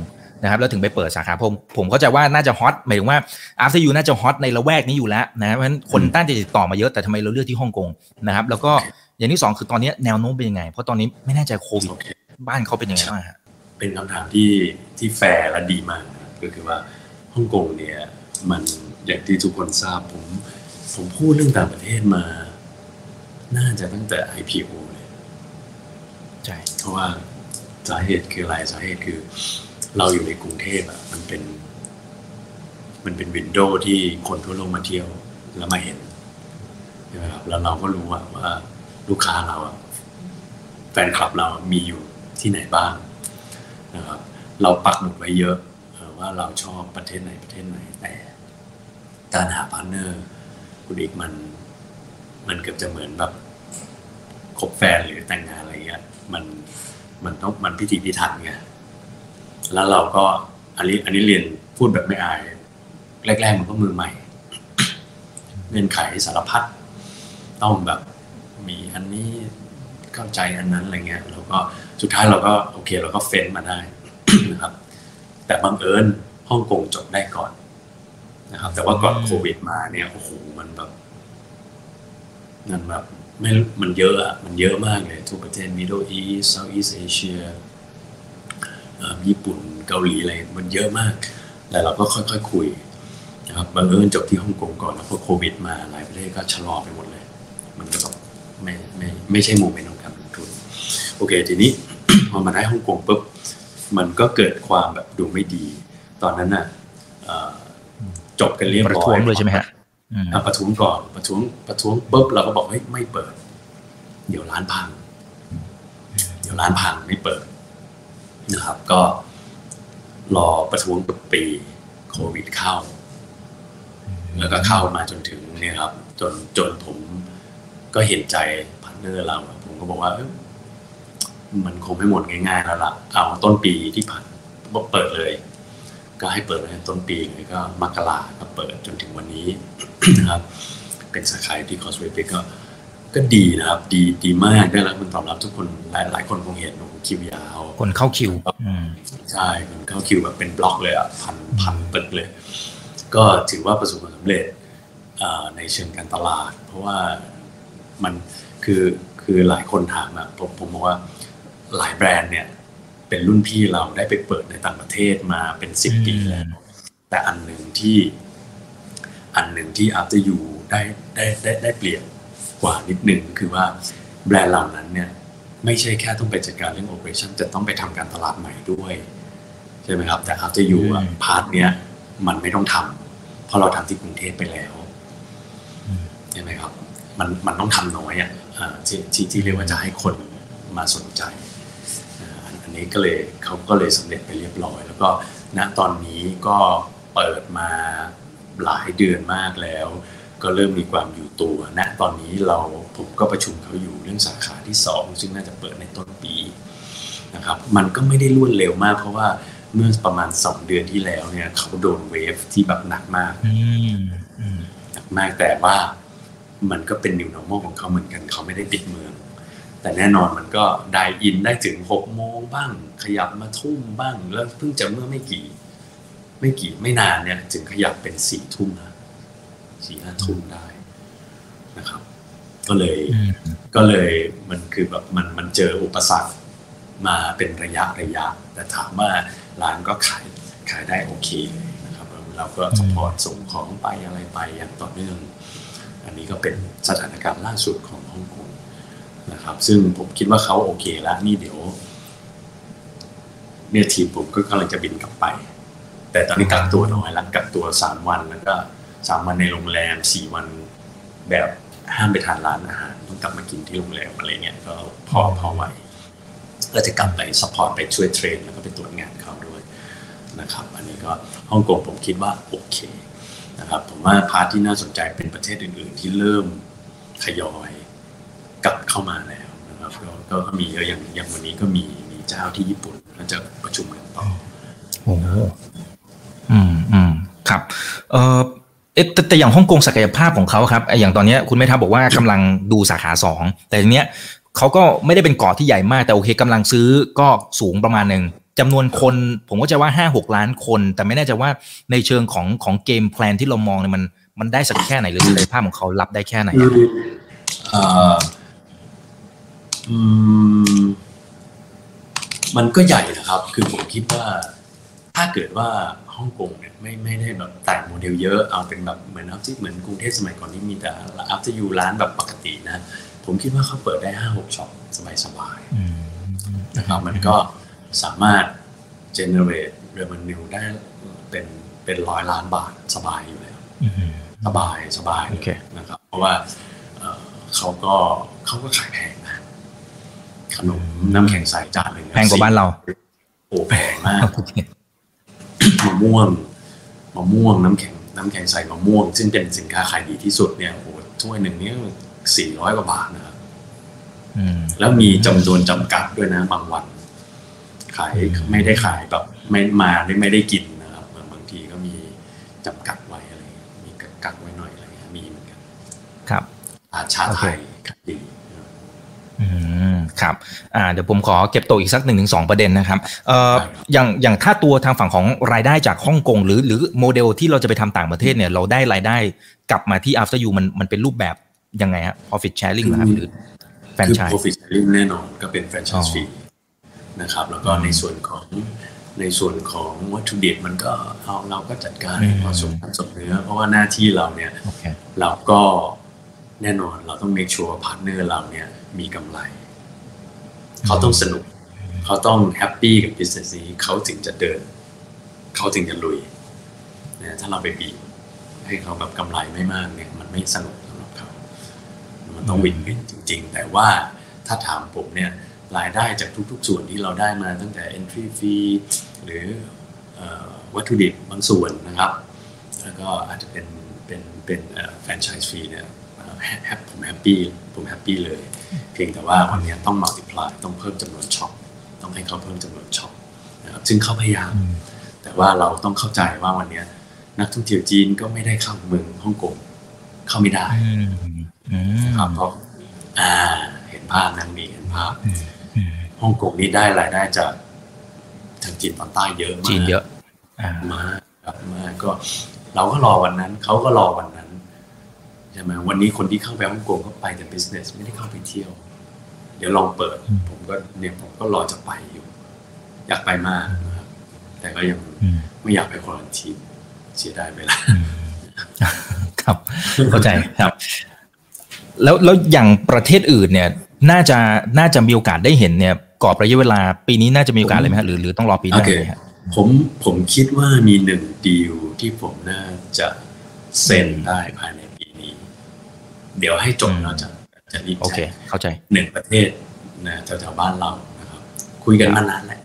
นะครับแล้วถึงไปเปิดสาขาผมผมเข้าใจว่าน่าจะฮอตหมายถึงว่า after you น่าจะฮอตในละแวกนี้อยู่แล้วนะเพราะฉะนั้นคนต้านจะติดต่อมาเยอะแต่ทำไมเราเลือกที่ฮ่องกงนะครับแล้วก็อย่างที่สองคือตอนนี้แนวโน้มเป็นยังไง เพราะตอนนี้ไม่แน่ใจโควิดโอเคบ้านเขาเป็นยังไงบ้างฮะเป็นคำถามที่ที่แฟร์และดีมากนะครับก็คือว่าฮ่องกงเนี่ยมันอย่างที่ทุกคนทราบผมผมพูดเรื่องต่างประเทศมา น่าจะตั้งแต่ IPO เลยใช่เพราะว่าสาเหตุคืออะไรสาเหตุคือ เราอยู่ในกรุงเทพอะ มันเป็น มันเป็น window ที่คนทั่วโลกมาเที่ยวแล้วมาเห็นใช่ไหมครับแล้วเราก็รู้ว่าว่าลูกค้าเราแฟนคลับเรามีอยู่ที่ไหนบ้างนะครับ เราปักหมุดไว้เยอะว่าเราชอบประเทศไหนประเทศไหนแต่การหา partner คุณอีกมัน มันเกือบจะเหมือนแบบคบแฟนหรือแต่งงานอะไรเงี้ยมันมันต้องมันพิถีพิถันไง แล้วเราก็อันนี้อันนี้เรียนพูดแบบไม่อาย แรก ๆ มันก็มือใหม่เงื่อนไขสารพัดต้องแบบมีอันนี้เข้าใจอันนั้นอะไรเงี้ยแล้วก็สุดท้ายเราก็โอเคเราก็เฟ้นมาได้นะครับ แต่บังเอิญฮ่องกงจบได้ก่อนนะครับ แต่ว่าก่อนโควิดมาเนี่ยโอ้โหมันแบบมันแบบไม่รู้มันเยอะอะมันเยอะมากเลยทุกประเทศ Middle East Southeast Asia เอ่อ ญี่ปุ่นเกาหลีอะไรมันเยอะมาก แต่เราก็ค่อยๆคุยนะครับบังเอิญจบที่ฮ่องกงก่อนแล้วพอโควิดมาหลายประเทศก็ชะลอไปหมดเลย มันก็แบบไม่ไม่ไม่ใช่โมเมนต์ของการลงทุนโอเค ทีนี้พอมาได้ฮ่องกงปุ๊บมันก็เกิดความแบบดูไม่ดี ตอนนั้นน่ะเอ่อจบกันเรียบร้อยประท้วงเลยใช่ไหมฮะอืมอะประท้วงก่อนประท้วงประท้วงปุ๊บเราก็บอกเฮ้ยไม่เปิด เดี๋ยวร้านพัง เดี๋ยวร้านพังไม่เปิด นะครับ ก็รอประท้วงปุ๊บโควิดเข้า แล้วก็เข้ามาจนถึงเนี่ยครับ จนจนผมก็เห็นใจ partner เรา ผมก็บอกว่า มันคงไม่หมดง่ายๆแล้วล่ะเอาต้นปีที่ผ่านเปิดเลย ก็ให้เปิดตั้งแต่ต้นปีเลยก็มกราก็เปิดจนถึงวันนี้นะครับ เป็นสาขาที่คอสเวปิก ก็ก็ดีนะครับ ดีดีมากได้รับการตอบรับทุกคนหลายหลายคนคงเห็นโอ้โหคิวยาว คนเข้าคิวอืมใช่มันเข้าคิวแบบเป็นบล็อกเลยอะพันพันตึกเลย ก็ถือว่าประสบความสำเร็จอ่าในเชิงการตลาด เพราะว่ามันคือคือหลายคนถามอะผมผมบอกว่าหลายแบรนด์เนี่ย เป็นรุ่นพี่เราได้ไปเปิดในต่างประเทศมาเป็นสิบปีแล้วแต่อันหนึ่งที่อันหนึ่งที่ after you ได้ได้ได้ได้เปลี่ยน กว่านิดนึงคือว่าแบรนด์เหล่านั้นเนี่ยไม่ใช่แค่ต้องไปจัดการเรื่อง operation จะต้องไปทำการตลาดใหม่ด้วย ใช่ไหมครับ แต่ after you อะอืมพาร์ทเนี้ยมันไม่ต้องทำเพราะเราทำที่กรุงเทพไปแล้วอืมใช่ไหมครับ มันมันต้องทำน้อยอะอ่าที่ที่ที่เรียกว่าจะให้คนมาสนใจอ่าอันอันนนี้ก็เลยเขาก็เลยสำเร็จไปเรียบร้อย แล้วก็ณตอนนี้ก็เปิดมาหลายเดือนมากแล้ว ก็เริ่มมีความอยู่ตัวณตอนนี้เราผมก็ประชุมเขาอยู่เรื่องสาขาที่ 2 ซึ่งน่าจะเปิดในต้นปีนะครับมันก็ไม่ได้รวดเร็วมาก เพราะว่าเมื่อประมาณ 2 เดือนที่แล้วเนี่ยเขาโดนเวฟที่แบบหนักมากอืมอืมหนักมากแต่ว่ามันก็เป็น new normal ของเขาเหมือนกันเขาไม่ได้ปิดเมือง แต่แน่นอนมันก็ไดอินได้ถึงหกโมงบ้าง ขยับมาทุ่มบ้าง แล้วเพิ่งจะเมื่อไม่กี่ ไม่กี่ไม่นานเนี่ยจึงขยับเป็นสี่ทุ่มนะ สี่ห้าทุ่มได้นะครับ ก็เลยอืมก็เลยมันคือแบบมันมันเจออุปสรรคมาเป็นระยะระยะ แต่ถามว่าร้านก็ขายขายได้โอเคเลยนะครับเราก็สปอร์ตส่งของไปอะไรไปอย่างต่อเนื่องอันนี้ก็เป็นสถานการณ์ล่าสุดของฮ่องกงนะครับ ซึ่งผมคิดว่าเขาโอเคแล้วนี่เดี๋ยวเนี่ยทีมผมก็กำลังจะบินกลับไป แต่ตอนนี้กักตัวน้อยแล้วกักตัวสามวันแล้วก็ สามวันในโรงแรมสี่วันแบบห้ามไปทานร้านอาหารต้องกลับมากินที่โรงแรมอะไรเงี้ยก็พอพอไหวก็จะกลับไป support ไปช่วย train แล้วก็ไปตรวจงานเขาด้วยนะครับ อันนี้ก็ฮ่องกงผมคิดว่าโอเคนะครับผมว่า part ที่น่าสนใจเป็นประเทศอื่น ๆ ที่เริ่มทยอยกลับเข้ามาแล้วนะครับก็ก็มีเยอะอย่างอย่างวันนี้ก็มีมีเจ้าที่ญี่ปุ่นก็จะประชุมกันต่อโอ้อืมอืมครับ เออ เอ๊ะแต่แต่อย่างฮ่องกงศักยภาพของเขาครับไออย่างตอนนี้คุณแม่ทัพบอกว่ากำลังดูสาขาสองแต่ทีเนี้ยเขาก็ไม่ได้เป็นเกาะที่ใหญ่มากแต่โอเคกำลังซื้อก็สูงประมาณหนึ่งจำนวนคน ผมก็จะว่าห้าหกล้านคน แต่ไม่แน่ใจว่าในเชิงของของเกมแพลนที่เรามองเนี่ยมันมันได้สักแค่ไหนหรือศักยภาพของเขารับได้แค่ไหนคือเอ่ออืมมันก็ใหญ่นะครับ คือผมคิดว่าถ้าเกิดว่า ฮ่องกงเนี่ยไม่ไม่ได้แบบแต่งโมเดลเยอะเอาเป็นแบบเหมือนอัพที่เหมือนกรุงเทพสมัยก่อนที่มีแต่อัพจะอยู่ร้านแบบปกตินะ ผมคิดว่าเขาเปิดได้ห้าหกช็อปสบายๆอืมนะครับมันก็สามารถ generate revenue ได้เป็นเป็นร้อยล้านบาทสบายอยู่แล้วอืมสบายสบายโอเคนะครับ เพราะว่าเอ่อเขาก็เขาก็ขายแพงนะขนมน้ำแข็งใสจานหนึ่งแพงกว่าบ้านเรา โอ้แพงมากโอเค มะม่วงมะม่วงน้ำแข็งน้ำแข็งใสมะม่วง ซึ่งเป็นสินค้าขายดีที่สุดเนี่ยโอ้โหถ้วยหนึ่งเนี่ยสี่ร้อยกว่าบาทนะครับอืมแล้วมีจำนวนจำกัดด้วยนะบางวัน ขายอืมไม่ได้ขายแบบไม่มาได้ไม่ได้กินนะครับบางบางทีก็มีจำกัดไว้อะไรเงี้ยมีกักไว้หน่อยอะไรเงี้ยมีเหมือนกัน ครับอาชาไทยขายดีนะครับ อืมครับอ่าเดี๋ยวผมขอเก็บตัวอีกสักหนึ่งถึงสองประเด็นนะครับเอ่อได้ครับอย่างอย่างถ้าตัวทางฝั่งของรายได้จากฮ่องกงหรือหรือโมเดลที่เราจะไปทำต่างประเทศเนี่ยเราได้รายได้กลับมาที่ after you มันมันเป็นรูปแบบยังไงฮะ profit sharing เหรอครับหรือแฟรนคือไชส์ profit sharing แน่นอนก็เป็นแฟรนไชอ๋ส์อฟรีนะครับ แล้วก็อืมในส่วนของในส่วนของวัตถุดิบมันก็เอาเราก็จัดการอืมผสมผสมเนื้อเพราะว่าหน้าที่เราเนี่ยโอเคเราก็แน่นอนเราต้อง make sure partner เราเนี่ย มีกำไร เขาต้องสนุก เขาต้อง happy กับ business นี้ เขาถึงจะเดิน เขาถึงจะลุยนะถ้าเราไปบีบให้เขาแบบกำไรไม่มากเนี่ยมันไม่สนุกสำหรับเขา มันต้อง win-win จริง ๆ แต่ว่าถ้าถามผมเนี่ยรายได้จากทุก ๆ ส่วนที่เราได้มาตั้งแต่ entry fee หรือเอ่อวัตถุดิบบางส่วนนะครับ แล้วก็อาจจะเป็นเป็นเป็น franchise fee เนี่ยเอ่อแฮแฮปผม happy ผม happy เลย เพียงแต่ว่าวันเนี้ยต้อง multiply ต้องเพิ่มจำนวน shop ต้องให้เขาเพิ่มจำนวน shop นะครับซึ่งเขาพยายามอืมแต่ว่าเราต้องเข้าใจว่าวันเนี้ยนักท่องเที่ยวจีนก็ไม่ได้เข้าเมืองฮ่องกงเข้าไม่ได้อืมอืมนะครับเพราะอ่าเห็นภาพนั่นมีเห็นภาพอืมอืมฮ่องกงนี่ได้รายได้จากทางจีนตอนใต้เยอะมากจีนเยอะอ่ามากครับมากก็เราก็รอวันนั้นเขาก็รอวันนั้น ใช่ไหมวันนี้คนที่เข้าไปฮ่องกงก็ไปแต่ business ไม่ได้เข้าไปเที่ยว เดี๋ยวลองเปิด ผมก็เนี่ยผมก็รอจะไปอยู่ อยากไปมากนะครับแต่ก็ยังอืมไม่อยากไปควอลันทีนเสียดายเวลาอืมครับเข้าใจครับ แล้วแล้วอย่างประเทศอื่นเนี่ย น่าจะน่าจะมีโอกาสได้เห็นเนี่ยกรอบระยะเวลา ปีนี้น่าจะมีโอกาสเลยไหมฮะหรือหรือต้องรอปีหน้าโอเคเลยฮะผมผมคิดว่ามีหนึ่งดีลที่ผมน่าจะเซ็นได้ภายในปีนี้ เดี๋ยวให้จบอืมเราจะจะรีบโอเคแจ้งเข้าใจหนึ่งประเทศนะแถวๆบ้านเรานะครับ คุยกันมานานแล้ว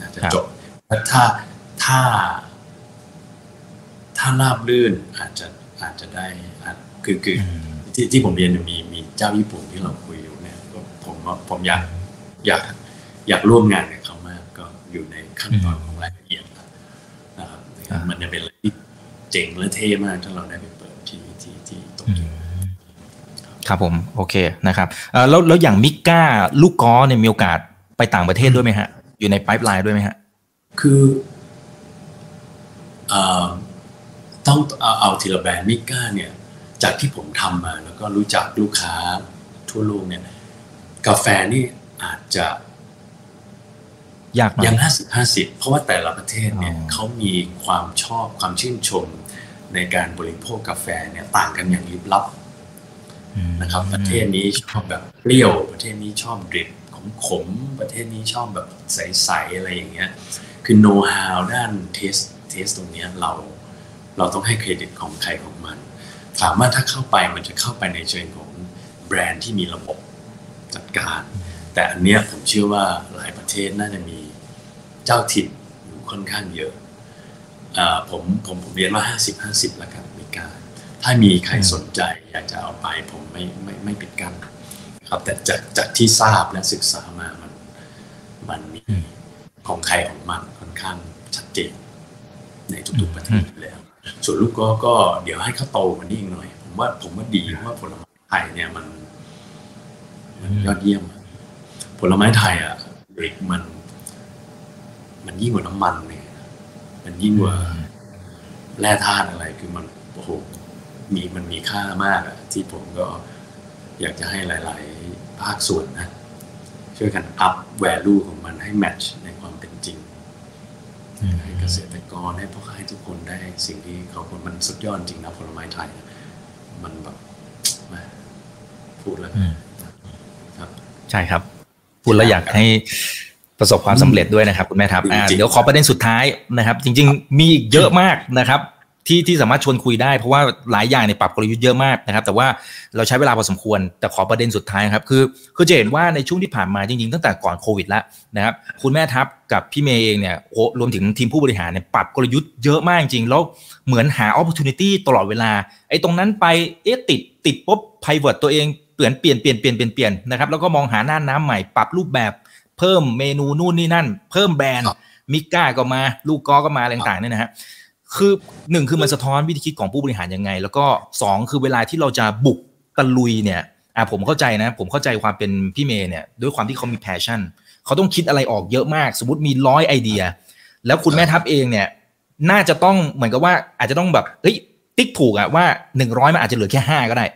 น่าจะจบแต่ถ้าถ้า ถ้าราบลื่นอาจจะอาจจะได้อาจคือคืออมที่ที่ผมเรียนเนี่ยมีมีเจ้าญี่ปุ่นที่เราคุยอยู่เนี่ยก็ผมว่าผมอยากอยากอยากร่วมงานกับเขามากก็อยู่ในขั้นตอนของรายละเอียดแล้วนะครับอ่ามัมันจะเป็นอะไรที่เจ๋งและเท่มากถ้าเราได้ไปเปิดที่ที่ที่โตเกียว ครับผมโอเคนะครับเอ่อแล้วแล้วอย่างมิก้าลูกกอล์ฟเนี่ยมีโอกาสไปต่างประเทศด้วยไหมฮะ อยู่ในไ i ป์ไลน์ด้วยไหมฮะ คือเอ่อต้องเอาเอาทีละแบรนด์มิก้าเนี่ย จากที่ผมทำมาแล้วก็รู้จักลูกค้าทั่วโลกเนี่ย กาแฟนี่อาจจะยากหน่อยยังห้าสิบห้าสิบเพราะว่าแต่ละประเทศเนี่ยอ๋อเขามีความชอบความชื่นชมในการบริโภคกาแฟเนี่ยต่างกันอย่างลิบลับอืม นะครับ ประเทศนี้ชอบแบบเปรี้ยว ประเทศนี้ชอบ drip ของขมๆประเทศนี้ชอบแบบใสๆอะไรอย่างเงี้ยคือ know-how ด้าน taste taste ตรงเนี้ยเราเราต้องให้เครดิตของใครของมัน ถามว่าถ้าเข้าไปมันจะเข้าไปในเชิงของแบรนด์ที่มีระบบจัดการ แต่อันเนี้ยผมเชื่อว่าหลายประเทศน่าจะมีเจ้าถิ่นอยู่ค่อนข้างเยอะอ่าผมผมผมเรียนว่าห้าสิบห้าสิบละกันไม่กล้า ถ้ามีใครสนใจอยากจะเอาไปผมไม่ไม่ไม่ปิดกั้นครับ แต่จากจากที่ทราบและศึกษามามัน มันมีของใครของมันค่อนข้างชัดเจน ในทุกๆประเทศอยู่แล้ว ส่วนลูกก็ก็เดี๋ยวให้เขาโตกว่านี้อีกหน่อย ผมว่าผมว่าดีเพราะว่าผลไม้ไทยเนี่ยมันมันยอดเยี่ยมอะผลไม้ไทยอะเด็กมัน มันยิ่งกว่าน้ำมันเนี่ยมันยิ่งกว่าแร่ธาตุอะไรคือมันโอ้โห มีมันมีค่ามากอะที่ผมก็อยากจะให้หลาย ๆ ภาคส่วนนะ ช่วยกันอัพแวลูของมันให้แมทช์ในความเป็นจริงให้เกษตรกรให้พ่อค้าให้ทุกคนได้สิ่งที่เขาควรมันสุดยอดจริงนะผลไม้ไทยนะมันแบบแหม่พูดแล้วอืมครับ ใช่ครับพูดแล้วอยากให้ประสบความสำเร็จด้วยนะครับคุณแม่ครับอ่าจริงๆเดี๋ยวขอประเด็นสุดท้ายนะครับ จริง ๆ มีอีกเยอะมากนะครับ ที่ที่สามารถชวนคุยได้เพราะว่าหลายอย่างในยปรับกลยุทธ์เยอะมากนะครับแต่ว่าเราใช้เวลาพอสมควร แต่ขอประเด็นสุดท้ายครับคือคือจะเห็นว่าในช่วงที่ผ่านมาจริงๆ ตั้งแต่ก่อนโควิดแล้วนะครับคุณแม่ทัพกับพี่เมย์เองเนี่ยโอ้รวมถึงทีมผู้บริหารเนี่ยปรับกลยุทธ์เยอะมากจริงๆแล้วเหมือนหา opportunity ตลอดเวลาไอ้ตรงนั้นไปเอ๊ะติดติดปุ๊บ pivot ตัวเองเปลี่ยนเปลี่ยนเปลี่ยนเปลี่ยนเปลี่ยนเปลี่ยนนะครับแล้วก็มองหาน่านน้ำใหม่ปรับรูปแบบ เพิ่มเมนูนู่นนี่นั่น เพิ่มแบรนด์มิก้าก็มา ลูกก๊อก็มาอะไรต่างๆเนี่ยนะฮะ คือหนึ่งคือมันสะท้อนวิธีคิดของผู้บริหารยังไง แล้วก็สองคือเวลาที่เราจะบุกตะลุยเนี่ยอ่าผมเข้าใจนะ ผมเข้าใจความเป็นพี่เมย์เนี่ยด้วยความที่เขามี passion เขาต้องคิดอะไรออกเยอะมาก สมมติมีร้อยไอเดีย แล้วคุณแม่ทัพเองเนี่ยน่าจะต้องเหมือนกับว่าอาจจะต้องแบบเฮ้ยติ๊กถูกอะว่าหนึ่งร้อยมันอาจจะเหลือแค่ห้าก็ได้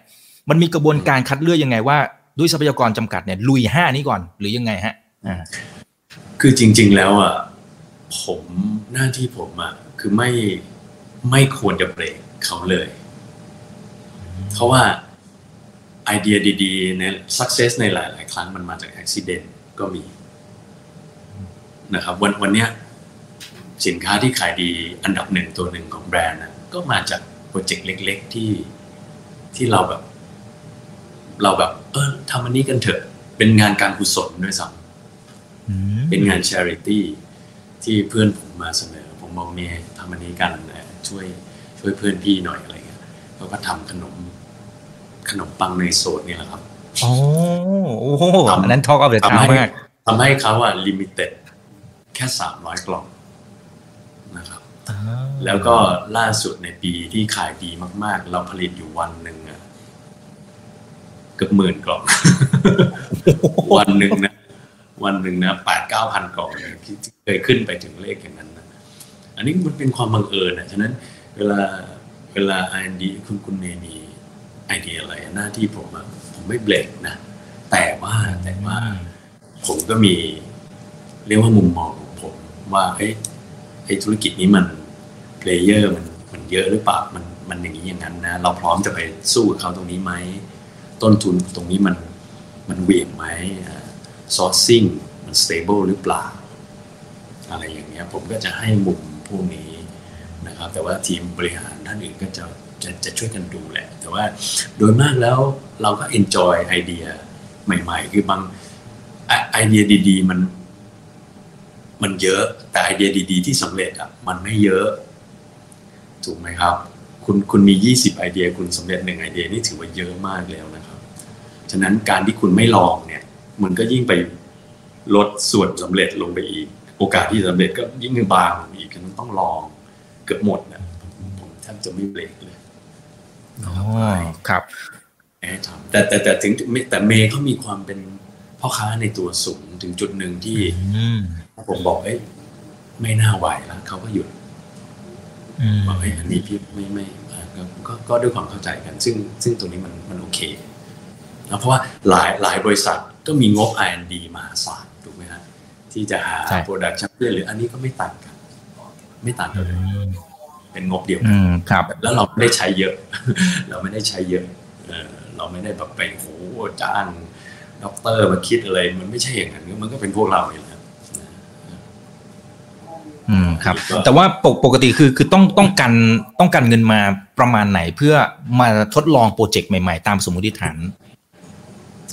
มันมีกระบวนการคัดเลือกยังไงว่าด้วยทรัพยากรจำกัดเนี่ยลุยห้านี้ก่อนหรือยังไงฮะอ่าคือจริง ๆ แล้วอะผมหน้าที่ผมอะ คือไม่ไม่ควรจะเบรกเขาเลย เพราะว่าไอเดียดีๆใน success ในหลาย ๆ ครั้งมันมาจาก accident ก็มีนะครับ วันวันเนี้ยสินค้าที่ขายดีอันดับหนึ่งตัวหนึ่งของแบรนด์นะก็มาจากโปรเจกต์เล็ก ๆ ที่ที่เราแบบ เราแบบ เออทำอันนี้กันเถอะ เป็นงานการกุศลด้วยซ้ำเป็นงาน charity ที่เพื่อนผมมาเสนอ ผมบอกเมย์ทำอันนี้กันเอ่อช่วยช่วยเพื่อนพี่หน่อยอะไรเงี้ยเขาก็ทำขนมขนมปังในโซนนี่แหละครับโอ้โอ้โหทำอันนั้นทอกเอาเดือดทำเท้าให้มากทำให้เขาอะลิมิเต็ดแค่สามร้อยกล่องนะครับแล้วก็ล่าสุดในปีที่ขายดีมาก ๆ เราผลิตอยู่วันหนึ่งอะเกือบหมื่นกล่อง วันหนึ่งนะวันหนึ่งนะแปดเก้าพันกล่องเนี่ยที่ที่เคยขึ้นไปถึงเลขอย่างนั้นนะ อันนี้มันเป็นความบังเอิญนะฉะนั้นเวลาเวลา R&D คุณคุณเมย์มีไอเดียอะไรหน้าที่ผมอะผมไม่เบรกนะ แต่ว่าแต่ว่าผมก็มีเรียกว่ามุมมองของผมว่าเอ้ยไอ้ธุรกิจนี้มัน player มันมันเยอะหรือเปล่ามันมันอย่างนี้อย่างนั้นนะ เราพร้อมจะไปสู้กับเขาตรงนี้ไหม ต้นทุนตรงนี้มันมันเหวี่ยงไหม sourcing มัน stable หรือเปล่า อะไรอย่างเงี้ยผมก็จะให้มุม พวกนี้นะครับ แต่ว่าทีมบริหารท่านอื่นก็จะจะจะช่วยกันดูแหละ แต่ว่าโดยมากแล้วเราก็ enjoy ไอเดียใหม่ ๆ คือบางไอเดียดี ๆ มันมันเยอะแต่ไอเดียดี ๆ ที่สำเร็จอะมันไม่เยอะ ถูกไหมครับ คุณคุณมียี่สิบไอเดียคุณสำเร็จหนึ่งไอเดียนี่ถือว่าเยอะมากแล้วนะครับ ฉะนั้นการที่คุณไม่ลองเนี่ย มันก็ยิ่งไปลดส่วนสำเร็จลงไปอีก โอกาสที่สำเร็จก็ยิ่งบางลงอีกฉะนั้นต้องลองเกือบหมดนะผมผมแทบจะไม่เบรกเลยอ๋อครับให้ทำแต่แต่แต่ถึงแต่เมย์เขามีความเป็นพ่อค้าในตัวสูงถึงจุดหนึ่งที่อืมผมบอกเอ้ยไม่น่าไหวแล้วเขาก็หยุดอืมบอกเอ้ยอันนี้พี่ไม่ไม่อ่าก็ก็ก็ด้วยความเข้าใจกัน ซึ่งซึ่งตรงนี้มันมันโอเคนะเพราะว่าหลายหลายบริษัทก็มีงบ R&D มหาศาล ถูกไหมฮะที่จะหาใช่ production หรืออันนี้ก็ไม่ต่างกัน ไม่ต่างกันเลยเป็นงบเดียวกัน อืมครับ แล้วเราไม่ได้ใช้เยอะ เราไม่ได้ใช้เยอะเออเราไม่ได้แบบไปโหจ้างด็อกเตอร์มาคิดอะไร มันไม่ใช่อย่างนั้นมันก็เป็นพวกเรานี่แหละอืมครับก็แต่ว่าปกปกติคือคือต้องต้องการต้องการเงินมาประมาณไหนเพื่อมาทดลองโปรเจกต์ใหม่ ๆ ตามสมมติฐาน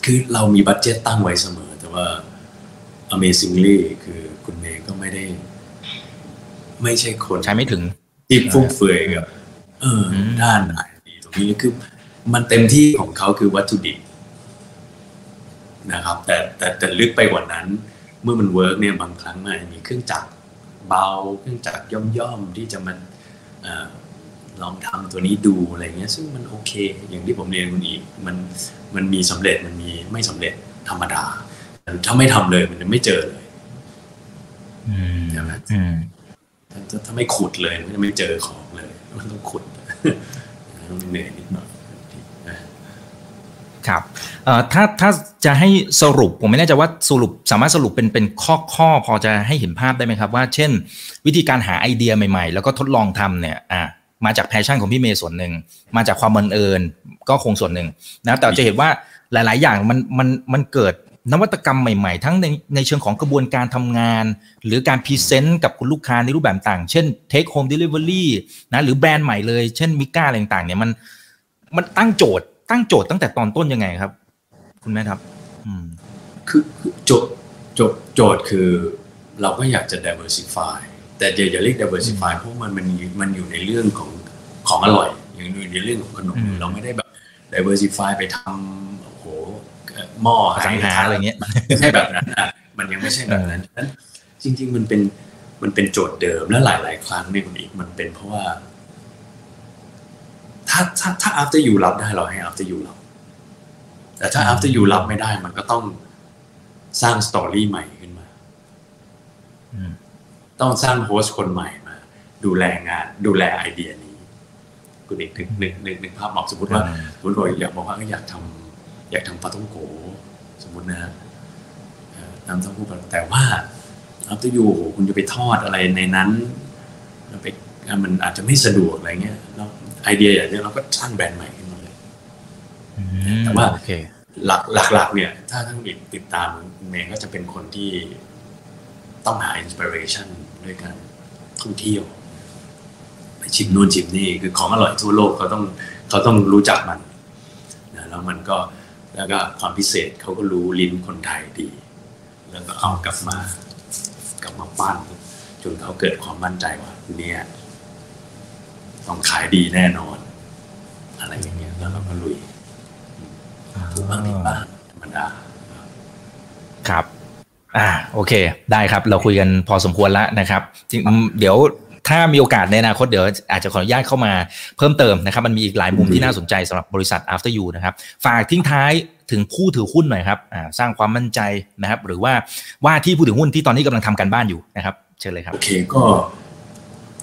คือเรามี budget ตั้งไว้เสมอ แต่ว่า Amazingly คือคุณเมย์ก็ไม่ได้ ไม่ใช่คนใช้ไม่ถึงที่ฟุ่มเฟือยกับเอออมด้านไหนดีตรงนี้คือ มันเต็มที่ของเขาคือวัตถุดิบนะครับ แต่แต่แต่ลึกไปกว่านั้น เมื่อมัน work เนี่ยบางครั้งมันอาจจะมีเครื่องจักรเบาเครื่องจักรย่อมๆที่จะมันเออลองทำตัวนี้ดูอะไรเงี้ย ซึ่งมันโอเค อย่างที่ผมเรียนคุณอีก มันมันมีสำเร็จมันมีไม่สำเร็จธรรมดา ถ้าไม่ทำเลยมันจะไม่เจอเลยอืมใช่ไหมอืมถ้าถ้าถ้าไม่ขุดเลยมันจะไม่เจอของเลยมันต้องขุดต้องเหนื่อยนิดหน่อยนะครับเอ่อถ้าถ้าจะให้สรุปผมไม่แน่ใจว่าสรุปสามารถสรุปเป็นเป็นข้อข้อพอจะให้เห็นภาพได้ไหมครับ ว่าเช่น วิธีการหาไอเดียใหม่ ๆ แล้วก็ทดลองทำเนี่ยอะมาจาก passion ของพี่เมย์ส่วนหนึ่งมาจากความบังเอิญก็คงส่วนหนึ่งนะแต่จะเห็นว่าหลาย ๆ อย่างมันมันมันเกิด นวัตกรรมใหม่ๆ ทั้งในในเชิงของกระบวนการทำงาน หรือการ present กับคุณลูกค้าในรูปแบบต่าง เช่น take home delivery นะหรือแบรนด์ใหม่เลย เช่นมิก้าอะไรต่างๆเนี่ยมันมันตั้งโจทย์ ตั้งโจทย์ตั้งแต่ตอนต้นยังไงครับ คุณแม็กครับอืมคือคือโจทย์โจทย์โจทย์คือเราก็อยากจะ diversify แต่อย่าอย่าเรียก diversify เพราะมันมันมันอยู่ในเรื่องของของอร่อย อย่างอยู่ในเรื่องของขนมอืมเราไม่ได้แบบ diversify ไปทำโอ้โหเอ่อหม้ออสังหาอะไรเงี้ยไม่ใช่แบบนั้นอะมันยังไม่ใช่แบบนั้นฉะนั้น จริง ๆ มันเป็นมันเป็นโจทย์เดิมและหลาย ๆ ครั้งเนี่ยคุณอีกมันเป็นเพราะว่า ถ้าถ้าถ้า after you รับได้เราให้ after you รับแต่ถ้า after you รับไม่ได้ มันก็ต้องสร้าง story ใหม่ขึ้นมาอืมต้องสร้าง host คนใหม่มา ดูแลงาน ดูแลไอเดียนี้ คุณอีกนึกนึกนึกนึกภาพออกสมมติว่าอืมสมมติว่าอยากบอกว่าอยากทำ อยากทำปาท่องโก๋สมมตินะฮะเอ่อน้ำเต้าหู้ปาแต่ว่า after you โอ้โหคุณจะไปทอดอะไรในนั้นแล้วไปมันอาจจะไม่สะดวกอะไรเงี้ยแล้วไอเดียอย่างนี้เราก็สร้างแบรนด์ใหม่ขึ้นมาเลยแต่ว่าโอเคหลักหลักๆเนี่ย ถ้าท่านอีกติดตามเมย์ก็จะเป็นคนที่ต้องหาอินสปิเรชันด้วยการท่องเที่ยวไปชิมนู่นชิมนี่คือของอร่อยทั่วโลกเขาต้องเขาต้องรู้จักมันนะแล้วมันก็ แล้วก็ความพิเศษเขาก็รู้ลิ้นคนไทยดี แล้วก็เอากลับมากลับมาปั้นจนเขาเกิดความมั่นใจว่า เนี่ยต้องขายดีแน่นอน อะไรอย่างเงี้ยแล้วเราก็ลุยถูกบ้างผิดบ้างธรรมดาครับ อ่า โอเค ได้ครับ เราคุยกันพอสมควรแล้วนะครับจริงอืมเดี๋ยว ถ้ามีโอกาสในอนาคตเดี๋ยวอาจจะขออนุญาตเข้ามาเพิ่มเติมนะครับ มันมีอีกหลายมุมที่น่าสนใจสำหรับบริษัท after you นะครับ ฝากทิ้งท้ายถึงผู้ถือหุ้นหน่อยครับอ่าสร้างความมั่นใจนะครับ หรือว่าว่าที่ผู้ถือหุ้นที่ตอนนี้กำลังทำการบ้านอยู่นะครับ เชิญเลยครับโอเคก็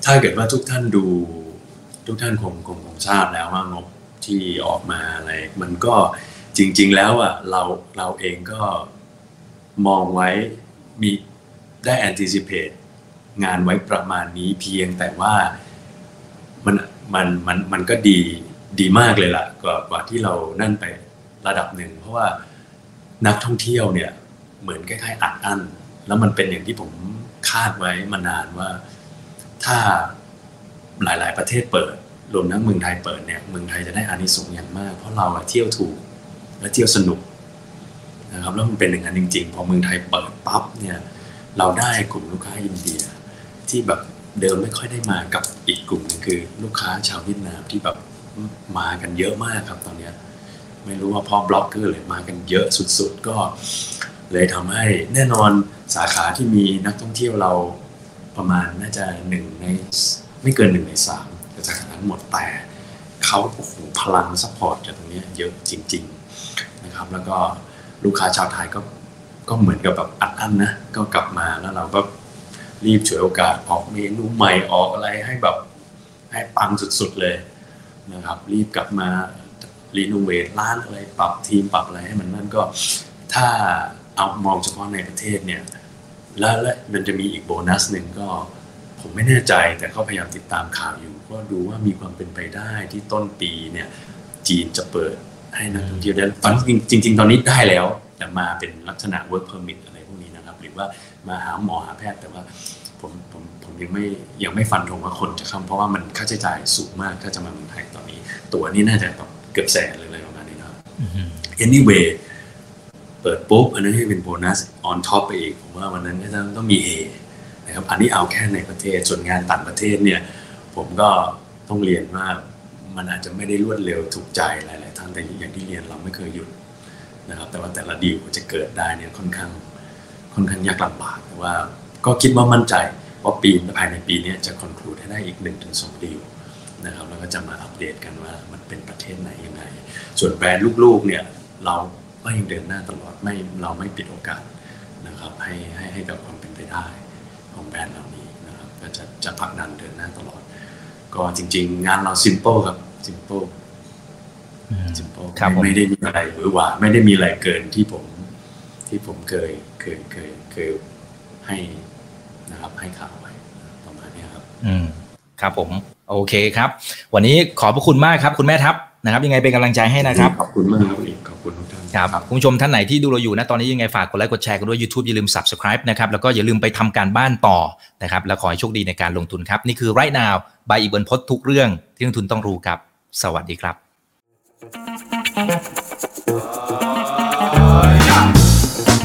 ถ้าเกิดว่าทุกท่านดู ทุกท่านคงคงคงทราบแล้วว่างบที่ออกมาอะไรมันก็จริง ๆ แล้วอะเราเราเองก็มองไว้มีได้ anticipate งานไว้ประมาณนี้เพียงแต่ว่ามันมันมันมันก็ดีดีมากเลยล่ะกว่ากว่าที่เรานั่นไประดับหนึ่ง เพราะว่านักท่องเที่ยวเนี่ยเหมือนคล้ายๆอัดอั้นแล้วมันเป็นอย่างที่ผมคาดไว้มานานว่าถ้าหลายๆ ประเทศเปิดรวมทั้งเมืองไทยเปิดเนี่ยเมืองไทยจะได้อานิสงส์อย่างมาก เพราะเราเที่ยวถูกและเที่ยวสนุกนะครับแล้วมันเป็นอย่างนั้นจริง ๆ พอเมืองไทยเปิดปั๊บเนี่ยเราได้กลุ่มลูกค้าอินเดีย ที่แบบเดิมไม่ค่อยได้มากับอีกกลุ่มหนึงคือ ลูกค้าชาวเวียดนามที่แบบมากันเยอะมากครับตอนเนี้ยไม่รู้ว่าพอบล็อกเกอร์เลยมากันเยอะสุดๆ ก็ เลยทำให้แน่นอนสาขาที่มีนักท่องเที่ยวเราประมาณน่าจะหนึ่งในไม่เกินหนึ่งในสามจากทั้งหมดแต่เขาโอ้โหพลัง support จากตรงนี้เยอะจริง ๆนะครับ แล้วก็ลูกค้าชาวไทยก็ก็เหมือนกับแบบอัดอั้นนะก็กลับมาแล้วเราก็ รีบฉวยโอกาสออกเมนูใหม่ออกอะไรให้แบบให้ปังสุดๆเลยนะครับ รีบกลับมารีโนเวทร้านอะไรปรับทีมปรับอะไรให้มันนั่นก็ ถ้าเอามองเฉพาะในประเทศเนี่ยแล้วและมันจะมีอีกโบนัสหนึ่งก็ ผมไม่แน่ใจแต่เขาพยายามติดตามข่าวอยู่ ก็ดูว่ามีความเป็นไปได้ที่ต้นปีเนี่ยจีนจะเปิดให้นักท่องเที่ยวได้ตอนจริงจริงๆตอนนี้ได้แล้ว แต่มาเป็นลักษณะ work permit อะไรพวกนี้นะครับ หรือว่า มาหาหมอหาแพทย์ แต่ว่าผมผมผมยังไม่ยังไม่ฟันธงว่าคนจะเข้าเพราะว่ามันค่าใช้จ่ายสูงมากถ้าจะมาเมืองไทยตอนนี้ ตัวนี้น่าจะแบบเกือบแสนเลยอะไรประมาณนี้นะครับ anyway เปิดปุ๊บอันนั้นให้เป็นโบนัส on top ไปอีก ผมว่าวันนั้นก็ต้องต้องมีเฮนะครับอันนี้เอาแค่ในประเทศส่วนงานต่างประเทศเนี่ย ผมก็ต้องเรียนว่ามันอาจจะไม่ได้รวดเร็วถูกใจหลาย ๆท่านแต่อย่างที่เรียนเราไม่เคยหยุดนะครับ แต่ว่าแต่ละดีลจะเกิดได้เนี่ยค่อนข้าง ค่อนข้างยากลำบากแต่ว่าก็คิดว่ามั่นใจว่าปีภายในปีนี้จะ conclude ให้ได้อีก1ถึงสดีลนะครับแล้วก็จะมาอัปเดตกันว่ามันเป็นประเทศไหนยังไง ส่วนแบรนด์ลูกๆเนี่ยเราก็ยังเดินหน้าตลอดไม่เราไม่ปิดโอกาสนะครับให้ให้ให้กับความเป็นไปได้ของแบรนด์เหล่านี้นะครับก็จะจะผลักดันเดินหน้าตลอด ก็จริง ๆ งานเราซิมเ l ิลครับซิมเ l ิลซิมเ l ิลครับผมไม่ได้มีอะไรหรือหวาไม่ได้มีอะไรเกินที่ผม ที่ผมเคยเคยเคยเคยให้นะครับให้ข่าวไว้ประมาณเนี้ยครับ อืมครับผมโอเคครับ วันนี้ขอบพระคุณมากครับคุณแม่ทัพนะครับ ยังไงเป็นกำลังใจให้นะครับ ขอบคุณมากครับอีกขอบคุณทุกท่านครับคุณผู้ชมท่านไหนที่ดูเราอยู่นะตอนนี้ยังไงฝากกดไลค์กดแชร์กันด้วย YouTube อย่าลืม Subscribe นะครับแล้วก็อย่าลืมไปทำการบ้านต่อนะครับแล้วขอให้โชคดีในการลงทุนครับ นี่คือ right now บายอีกบนพดทุกเรื่องที่นักทุนต้องรู้ครับ สวัสดีครับ